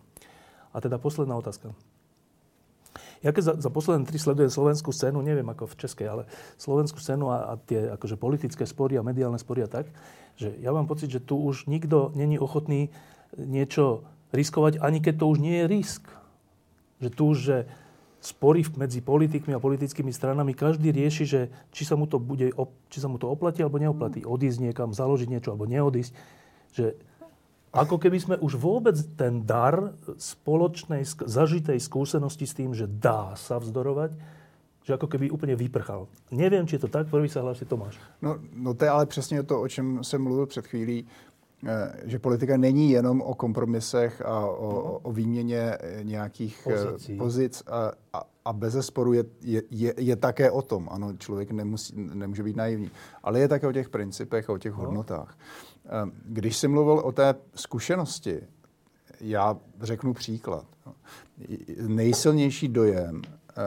A teda posledná otázka. Ja keď za, za posledné tri sledujem slovenskú scénu, neviem ako v Českej, ale slovenskú scénu a, a tie akože politické spory a mediálne spory a tak, že ja mám pocit, že tu už nikto není ochotný niečo riskovať, ani keď to už nie je risk. Že tu už, že spory medzi politikmi a politickými stranami, každý rieši, že či sa mu to, bude, či sa mu to oplatí alebo neoplatí. Odísť niekam, založiť niečo alebo neodísť. Že ako keby sme už vôbec ten dar spoločnej, zažitej skúsenosti s tým, že dá sa vzdorovať, že ako keby úplně vyprchal. Nevím, či je to tak, prvý se hlási Tomáš. No, no to je ale přesně to, o čem jsem mluvil před chvílí, eh, že politika není jenom o kompromisech a o, o výměně nějakých eh, Pozicí. pozic a, a, a bez zesporu je, je, je, je také o tom. Ano, člověk nemusí, nemůže být naivní, ale je také o těch principech a o těch no. hodnotách. Ehm, když jsi mluvil o té zkušenosti, já řeknu příklad. Nejsilnější dojem eh,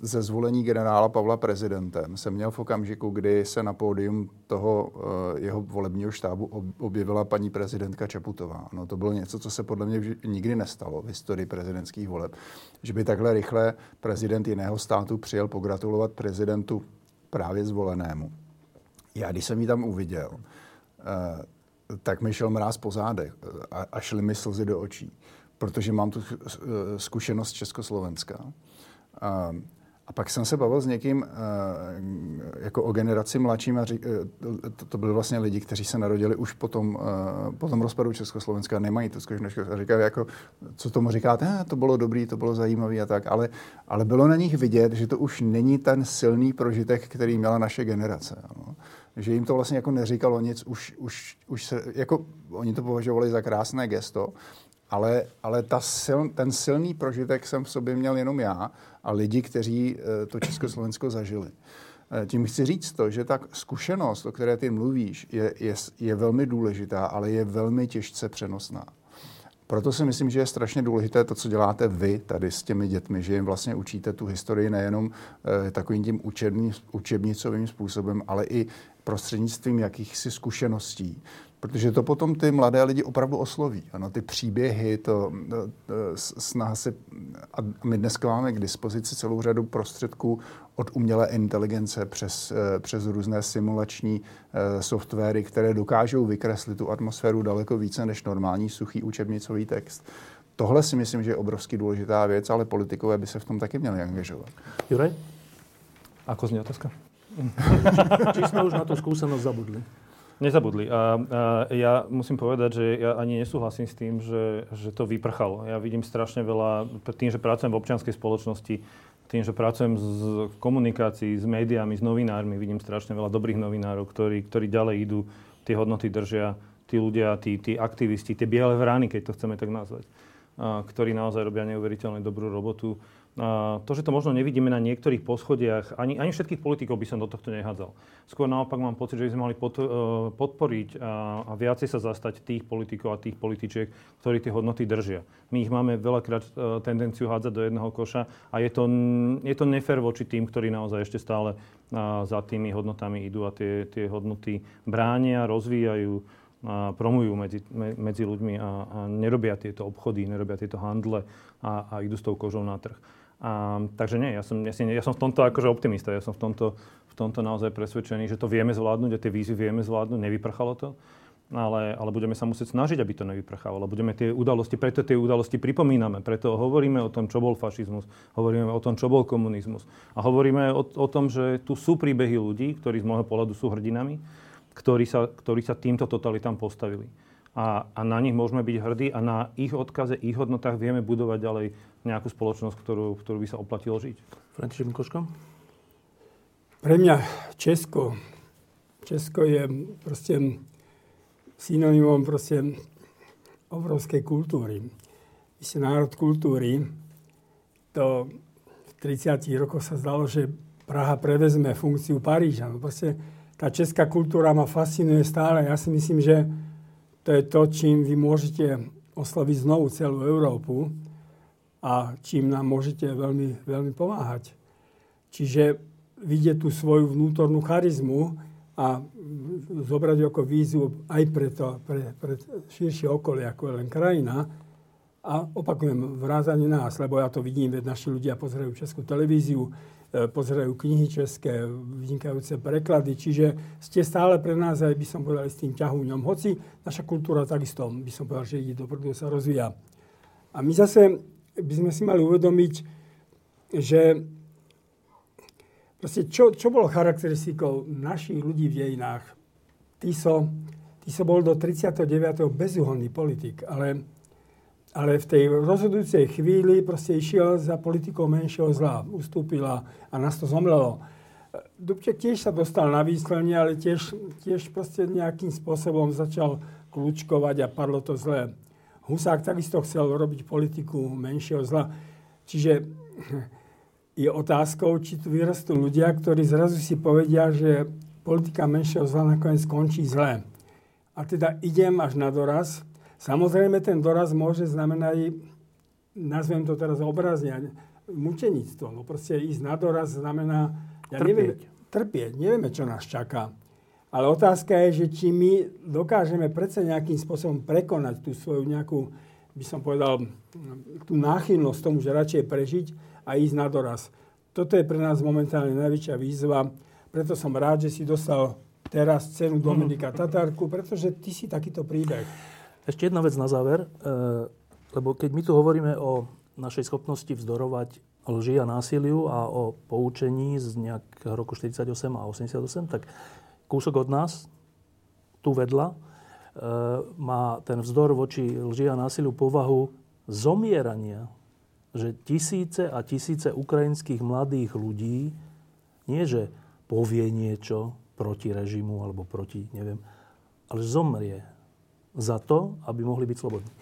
ze zvolení generála Pavla prezidentem jsem měl v okamžiku, kdy se na pódium toho eh, jeho volebního štábu objevila paní prezidentka Čaputová. No to bylo něco, co se podle mě nikdy nestalo v historii prezidentských voleb. Že by takhle rychle prezident jiného státu přijel pogratulovat prezidentu právě zvolenému. Já, když jsem ji tam uviděl, tak mi šel mráz po zádech a, a šly mi slzy do očí, protože mám tu eh, zkušenost Československa. A, a pak jsem se bavil s někým eh, jako o generaci mladším a řík, to, to byli vlastně lidi, kteří se narodili už po tom, po tom rozpadu Československa nemají tu zkušenost. A říkali, jako, co tomu říkáte, eh, to bylo dobrý, to bylo zajímavé a tak, ale, ale bylo na nich vidět, že to už není ten silný prožitek, který měla naše generace. No že jim to vlastně jako neříkalo nic, už, už, už se, jako oni to považovali za krásné gesto, ale, ale ta sil, ten silný prožitek jsem v sobě měl jenom já a lidi, kteří eh, to Československo zažili. Eh, tím chci říct to, že ta zkušenost, o které ty mluvíš, je, je, je velmi důležitá, ale je velmi těžce přenosná. Proto si myslím, že je strašně důležité to, co děláte vy tady s těmi dětmi, že jim vlastně učíte tu historii nejenom e, takovým tím učební, učebnicovým způsobem, ale i prostřednictvím jakýchsi zkušeností. Protože to potom ty mladé lidi opravdu osloví. Ano, ty příběhy, to, to, to snaha si... A my dneska máme k dispozici celou řadu prostředků od umělé inteligence přes, eh, přes různé simulační eh, softwary, které dokážou vykreslit tu atmosféru daleko více než normální suchý učebnicový text. Tohle si myslím, že je obrovský důležitá věc, ale politikové by se v tom taky měli angažovat. Juraj? Ako znie otázka? Či sme už na tú skúsenosť zabudli? Nezabudli. A, a ja musím povedať, že ja ani nesúhlasím s tým, že, že to vyprchalo. Ja vidím strašne veľa, tým, že pracujem v občianskej spoločnosti, tým, že pracujem z, v komunikácii s médiami, s novinármi, vidím strašne veľa dobrých novinárov, ktorí, ktorí ďalej idú, tie hodnoty držia, tí ľudia, tí, tí aktivisti, tie biele vrány, keď to chceme tak nazvať, a, ktorí naozaj robia neuveriteľne dobrú robotu to, že to možno nevidíme na niektorých poschodiach, ani, ani všetkých politikov by som do tohto nehádzal. Skôr naopak mám pocit, že by sme mali e, podporiť a, a viacej sa zastať tých politikov a tých političiek, ktorí tie hodnoty držia. My ich máme veľakrát e, tendenciu hádzať do jedného koša a je to, je to nefér voči tým, ktorí naozaj ešte stále za tými hodnotami idú a tie, tie hodnoty bránia, rozvíjajú a promujú medzi, medzi ľuďmi a, a nerobia tieto obchody, nerobia tieto handle a, a idú s tou kožou na trh. A, takže nie, ja som, ja, si, ja som v tomto akože optimista, ja som v tomto, v tomto naozaj presvedčený, že to vieme zvládnuť a tie výzvy vieme zvládnuť, nevyprchalo to, ale, ale budeme sa musieť snažiť, aby to nevyprchalo, budeme tie udalosti, preto tie udalosti pripomíname, preto hovoríme o tom, čo bol fašizmus, hovoríme o tom, čo bol komunizmus. A hovoríme o, o tom, že tu sú príbehy ľudí, ktorí z môjho pohľadu sú hrdinami, ktorí sa, ktorí sa týmto totalitám postavili. A, a na nich môžeme byť hrdí a na ich odkaze, ich hodnotách vieme budovať ďalej nejakú spoločnosť, ktorú, ktorú by sa oplatilo žiť. František Mikoško? Pre mňa Česko, Česko je proste synonymom proste obrovskej kultúry. My ste národ kultúry. To v 30 rokoch sa zdalo, že Praha prevezme funkciu Paríža. No proste tá česká kultúra ma fascinuje stále. Ja si myslím, že to je to, čím vy môžete osloviť znovu celú Európu a čím nám môžete veľmi, veľmi pomáhať. Čiže vidieť tú svoju vnútornú charizmu a zobrať ako víziu aj pre, to, pre, pre širšie okolie, ako je len krajina. A opakujem, vrázanie nás, lebo ja to vidím, veď naši ľudia pozerajú českú televíziu, E, pozerajú knihy české, vynikajúce preklady, čiže ste stále pre nás, aj by som povedal, s tým ťahúňom. Hoci naša kultúra takisto, by som povedal, že ide dopredu, sa rozvíja. A my zase by sme si mali uvedomiť, že proste čo, čo bolo charakteristikou našich ľudí v dejinách? Tiso, Tiso bol do 39. bezúhonný politik, ale ale v tej rozhodujúcej chvíli proste išiel za politikou menšieho zla. Ustúpila a nás to zomlelo. Dubček tiež sa dostal na výslenie, ale tiež, tiež proste nejakým spôsobom začal kľúčkovať a padlo to zlé. Husák takisto chcel robiť politiku menšieho zla. Čiže [clears throat] je otázkou, či tu vyrastú ľudia, ktorí zrazu si povedia, že politika menšieho zla nakoniec skončí zle. A teda idem až na doraz, Samozrejme, ten doraz môže znamenať, nazvem to teraz obrazne, mučenictvo. No proste ísť na doraz znamená... Ja trpieť. Neviem, trpieť. Nevieme, čo nás čaká. Ale otázka je, že či my dokážeme predsa nejakým spôsobom prekonať tú svoju nejakú, by som povedal, tú náchylnosť tomu, že radšej prežiť a ísť na doraz. Toto je pre nás momentálne najväčšia výzva. Preto som rád, že si dostal teraz cenu Dominika Tatarku, pretože ty si takýto príbeh. Ešte jedna vec na záver, e, lebo keď my tu hovoríme o našej schopnosti vzdorovať lži a násiliu a o poučení z nejakého roku 48 a 88, tak kúsok od nás, tu vedľa, e, má ten vzdor voči lži a násiliu povahu zomierania. Že tisíce a tisíce ukrajinských mladých ľudí nie, že povie niečo proti režimu alebo proti, neviem, ale zomrie za to, aby mohli byť slobodní.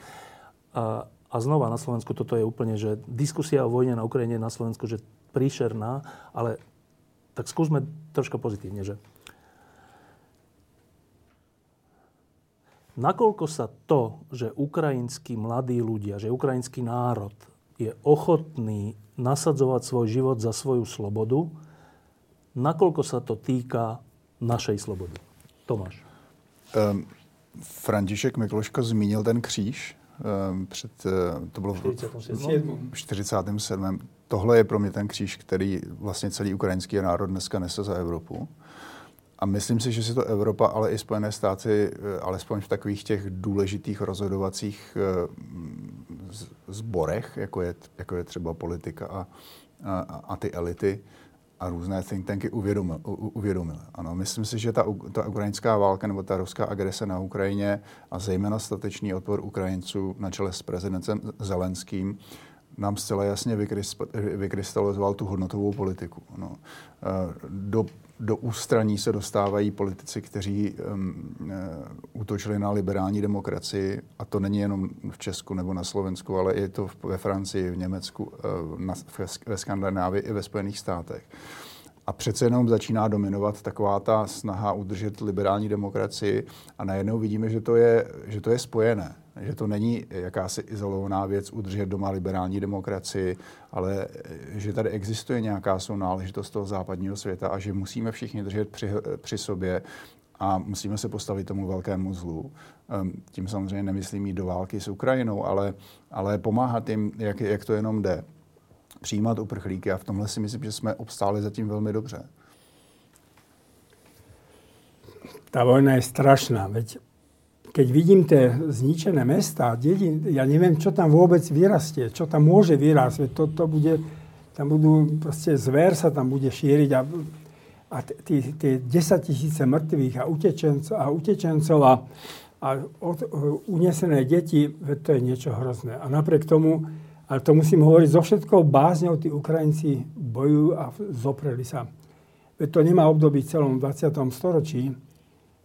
A, a znova na Slovensku toto je úplne, že diskusia o vojne na Ukrajine na Slovensku, že príšerná, ale tak skúsme troška pozitívne, že nakoľko sa to, že ukrajinskí mladí ľudia, že ukrajinský národ je ochotný nasadzovať svoj život za svoju slobodu, nakoľko sa to týka našej slobody. Tomáš. Um, František Mikloško zmínil ten kříž ehm, před, eh, to bylo v 47. Tohle je pro mě ten kříž, který vlastně celý ukrajinský národ dneska nese za Evropu. A myslím si, že si to Evropa, ale i Spojené státy, eh, alespoň v takových těch důležitých rozhodovacích zborech, eh, jako je, jako je třeba politika a, a, a ty elity, a různé think tanky. Uvědomil. Ano, myslím si, že ta, ta ukrajinská válka nebo ta ruská agrese na Ukrajině a zejména statečný odpor Ukrajinců na čele s prezidentem Zelenským nám zcela jasně vykrystalizoval tu hodnotovou politiku. No. Do, do ústraní se dostávají politici, kteří um, útočili na liberální demokracii, a to není jenom v Česku nebo na Slovensku, ale je to ve Francii, v Německu, uh, na, ve Skandinávii i ve Spojených státech. A přece jenom začíná dominovat taková ta snaha udržet liberální demokracii. A najednou vidíme, že to je, že to je spojené že to není jakási izolovaná věc udržet doma liberální demokracii, ale že tady existuje nějaká sounáležitost toho západního světa a že musíme všichni držet při, při sobě a musíme se postavit tomu velkému zlu. Ehm, tím samozřejmě nemyslím jít do války s Ukrajinou, ale, ale pomáhat jim, jak, jak to jenom jde. Přijímat uprchlíky a v tomhle si myslím, že jsme obstáli zatím velmi dobře. Ta vojna je strašná, veď keď vidím tie zničené mesta, dedin, ja neviem, čo tam vôbec vyrastie, čo tam môže vyrásť. To, to bude, tam budú, proste zver sa tam bude šíriť a, a tie 10 tisíce mŕtvych a utečencov a, utečencov a, a od, unesené deti, to je niečo hrozné. A napriek tomu, ale to musím hovoriť, so všetkou bázňou tí Ukrajinci bojujú a zopreli sa. Veď to nemá období v celom 20. storočí,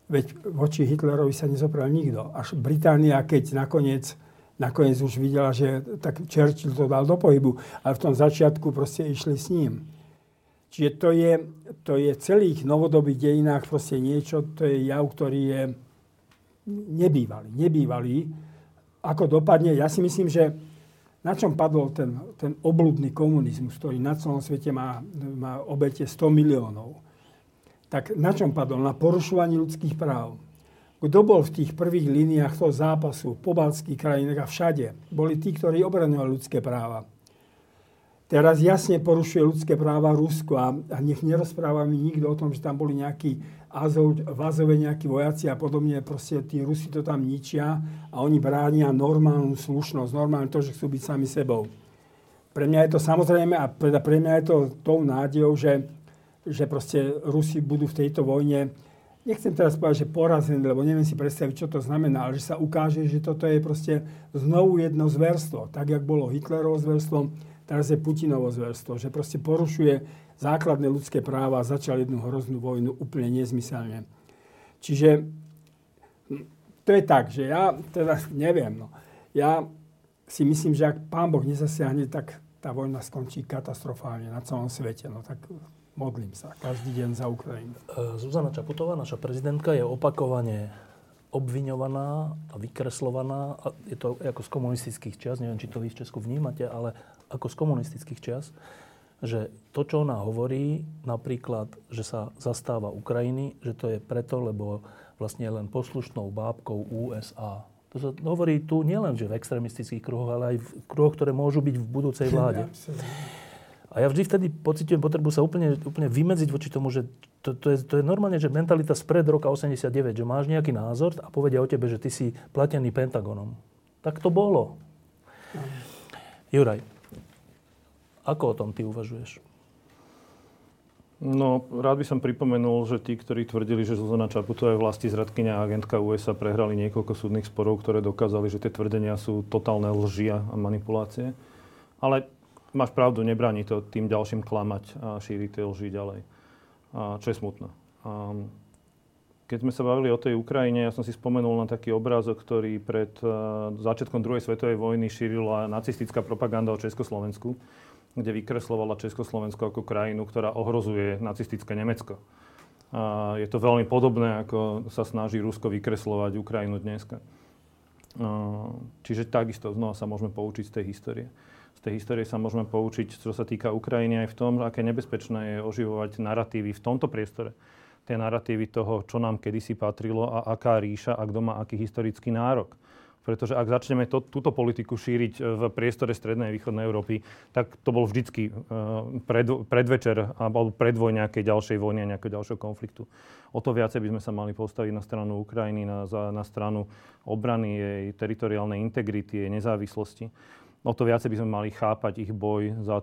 Veď voči Hitlerovi sa nezopral nikto. Až Británia, keď nakoniec, nakoniec už videla, že tak Churchill to dal do pohybu, ale v tom začiatku proste išli s ním. Čiže to je, to je celých novodobých dejinách proste niečo, to je jav, ktorý je nebývalý. Nebývalý. Ako dopadne, ja si myslím, že na čom padol ten, ten obludný komunizmus, ktorý na celom svete má, má obete 100 miliónov, tak na čom padol? Na porušovaní ľudských práv. Kto bol v tých prvých líniách toho zápasu, po balských krajinách a všade, boli tí, ktorí obraňovali ľudské práva. Teraz jasne porušuje ľudské práva Rusko a, a nech nerozpráva mi nikto o tom, že tam boli nejakí Azov, v nejakí vojaci a podobne, proste tí Rusi to tam ničia a oni bránia normálnu slušnosť, normálne to, že chcú byť sami sebou. Pre mňa je to samozrejme a pre, pre mňa je to tou nádejou, že, že proste Rusi budú v tejto vojne, nechcem teraz povedať, že porazení, lebo neviem si predstaviť, čo to znamená, ale že sa ukáže, že toto je proste znovu jedno zverstvo. Tak, jak bolo Hitlerovo zverstvo, teraz je Putinovo zverstvo, že proste porušuje základné ľudské práva a začal jednu hroznú vojnu úplne nezmyselne. Čiže hm, to je tak, že ja teda [laughs] neviem. No. Ja si myslím, že ak pán Boh nezasiahne, tak tá vojna skončí katastrofálne na celom svete. No tak modlím sa každý deň za Ukrajinu. E, Zuzana Čaputová, naša prezidentka, je opakovane obviňovaná a vykreslovaná, a je to ako z komunistických čias, neviem, či to vy v Česku vnímate, ale ako z komunistických čias, že to, čo ona hovorí, napríklad, že sa zastáva Ukrajiny, že to je preto, lebo vlastne len poslušnou bábkou USA. To sa hovorí tu nielen že v extremistických kruhoch, ale aj v kruhoch, ktoré môžu byť v budúcej vláde. A ja vždy vtedy pocitujem potrebu sa úplne, úplne vymedziť voči tomu, že to, to, je, to je normálne, že mentalita spred roka 89, že máš nejaký názor a povedia o tebe, že ty si platený Pentagonom. Tak to bolo. Juraj, ako o tom ty uvažuješ? No, rád by som pripomenul, že tí, ktorí tvrdili, že Zuzana Čaputová je vlasti zradkynia a agentka USA, prehrali niekoľko súdnych sporov, ktoré dokázali, že tie tvrdenia sú totálne lži a manipulácie. Ale máš pravdu, nebráni to tým ďalším klamať a šíriť tie lži ďalej. A čo je smutné. A keď sme sa bavili o tej Ukrajine, ja som si spomenul na taký obrázok, ktorý pred uh, začiatkom druhej svetovej vojny šírila nacistická propaganda o Československu kde vykreslovala Československo ako krajinu, ktorá ohrozuje nacistické Nemecko. A je to veľmi podobné, ako sa snaží Rusko vykreslovať Ukrajinu dneska. Čiže takisto znova sa môžeme poučiť z tej histórie. Tej histórie sa môžeme poučiť, čo sa týka Ukrajiny, aj v tom, aké nebezpečné je oživovať narratívy v tomto priestore. Tie narratívy toho, čo nám kedysi patrilo a aká ríša a kto má aký historický nárok. Pretože ak začneme to, túto politiku šíriť e, v priestore strednej a východnej Európy, tak to bol vždycky e, pred, predvečer alebo predvoj nejakej ďalšej vojny a nejakého ďalšieho konfliktu. O to viacej by sme sa mali postaviť na stranu Ukrajiny, na, na stranu obrany jej teritoriálnej integrity, jej nezávislosti. O to viacej by sme mali chápať ich boj za,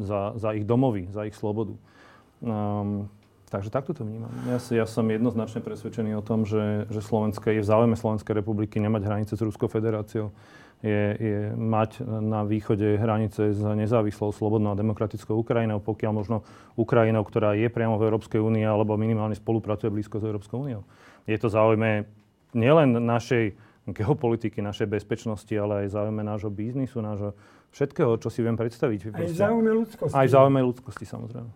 za, za ich domovy, za ich slobodu. Um, Takže takto to vnímam. Ja, ja som jednoznačne presvedčený o tom, že, že Slovenska je v záujme Slovenskej republiky nemať hranice s Ruskou federáciou. Je, je mať na východe hranice s nezávislou, slobodnou a demokratickou Ukrajinou, pokiaľ možno Ukrajinou, ktorá je priamo v Európskej únii alebo minimálne spolupracuje blízko s Európskou úniou. Je to záujme nielen našej geopolitiky, našej bezpečnosti, ale aj záujme nášho biznisu, nášho všetkého, čo si viem predstaviť. Aj v záujme ľudskosti. Aj v záujme ľudskosti, samozrejme.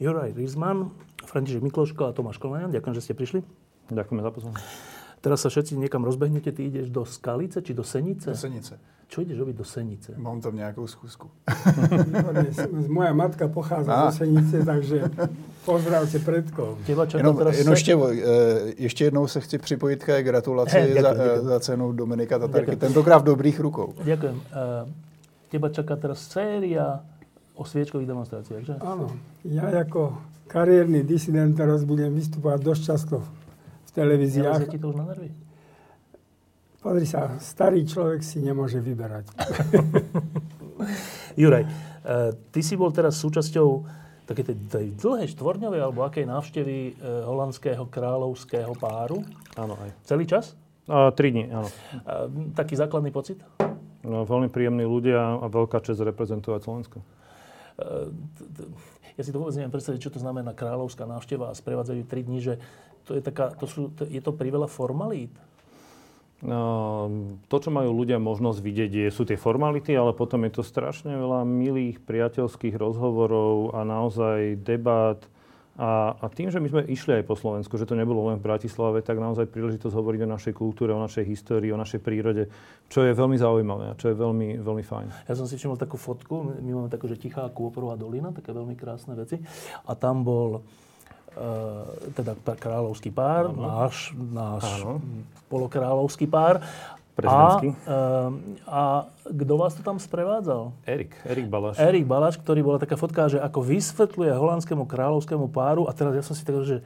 Juraj Rizman, František Mikloško a Tomáš Kolenian. Ďakujem, že ste prišli. Ďakujeme za pozornosť. Teraz sa všetci niekam rozbehnete. Ty ideš do Skalice či do Senice? Do Senice. Čo ideš robiť do Senice? Mám tam nejakú skúsku. Moja matka pochádza a. zo Senice, takže pozdravte predkov. Jenom, jenom se... štěvo, ještě jednou se chci připojit k gratulaci hey, ďakujem, za, ďakujem. za cenu Dominika Tatarky. Ďakujem. Tentokrát v dobrých rukou. Ďakujem. Teba čaká teraz séria o sviečkových demonstráciách, že? Áno. Ja ako kariérny disident teraz budem vystupovať dosť často v televíziách. Ja ti to už na nervy? Pozri sa, starý človek si nemôže vyberať. [laughs] Juraj, uh, ty si bol teraz súčasťou také tej, tej dlhej štvorňovej alebo akej návštevy uh, holandského kráľovského páru. Áno, aj. Celý čas? Uh, tri dní, áno. Uh, taký základný pocit? No, veľmi príjemní ľudia a veľká čest reprezentovať Slovensko. Ja si to vôbec neviem predstaviť, čo to znamená kráľovská návšteva a sprevádzajú 3 dní, že to je, taká, to sú, to, je to priveľa formalít? To, čo majú ľudia možnosť vidieť, je, sú tie formality, ale potom je to strašne veľa milých priateľských rozhovorov a naozaj debát. A, a tým, že my sme išli aj po Slovensku, že to nebolo len v Bratislave, tak naozaj príležitosť hovoriť o našej kultúre, o našej histórii, o našej prírode, čo je veľmi zaujímavé a čo je veľmi, veľmi fajn. Ja som si všimol takú fotku, my máme takú, že Tichá Kôporová dolina, také veľmi krásne veci. A tam bol teda kráľovský pár, ano. náš, náš polokráľovský pár. A, e, a kto vás to tam sprevádzal? Erik, Erik Balaš. Erik Balaš, ktorý bola taká fotka, že ako vysvetľuje holandskému kráľovskému páru a teraz ja som si tak, že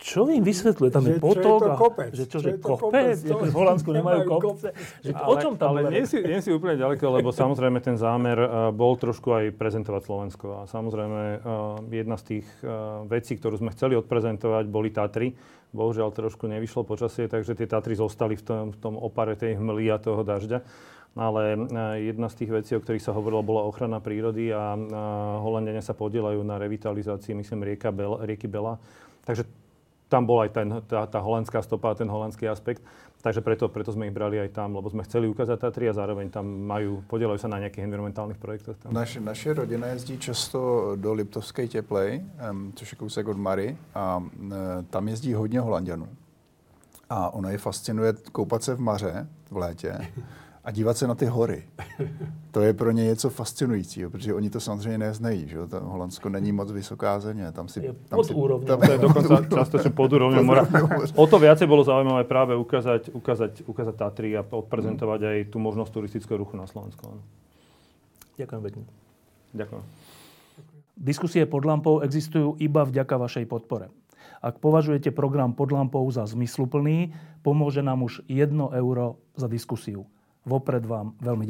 čo im vysvetľuje? Tam že, je potok. Čo je to kopec? Že čo, čo že kopec? kopec? v Holandsku nemajú kopce. Že ale, o čom tam Ale nie si, nie si úplne ďaleko, lebo samozrejme ten zámer uh, bol trošku aj prezentovať Slovensko. A samozrejme uh, jedna z tých uh, vecí, ktorú sme chceli odprezentovať, boli Tatry. Bohužiaľ trošku nevyšlo počasie, takže tie Tatry zostali v tom, v tom opare tej hmly a toho dažďa. Ale jedna z tých vecí, o ktorých sa hovorilo, bola ochrana prírody a Holandiania sa podielajú na revitalizácii, myslím, rieka Bel, rieky Bela. Takže tam bol aj ten, tá, tá holandská stopa, ten holandský aspekt. Takže preto, preto sme ich brali aj tam, lebo sme chceli ukázať Tatry a zároveň tam majú, podielajú sa na nejakých environmentálnych projektoch. Tam. Naš, naše rodina jezdí často do Liptovské teplej, um, což je kousek od Mary, a um, tam jezdí hodně Holandianů. A ono je fascinuje koupat se v Maře v létě a dívat se na ty hory. To je pro ně něco fascinujícího, protože oni to samozřejmě neznají. Že? To Holandsko není moc vysoká země. Tam si, tam pod si, úrovňou. Tam, to je dokonca [laughs] častočne pod úrovňou mora. O to viacej bolo zaujímavé práve ukázať, ukázať, ukázať Tatry a odprezentovať aj tú možnosť turistického ruchu na Slovensku. Ďakujem pekne. Ďakujem. Diskusie pod lampou existujú iba vďaka vašej podpore. Ak považujete program pod lampou za zmysluplný, pomôže nám už 1 euro za diskusiu. Vopred vám veľmi ďakujem.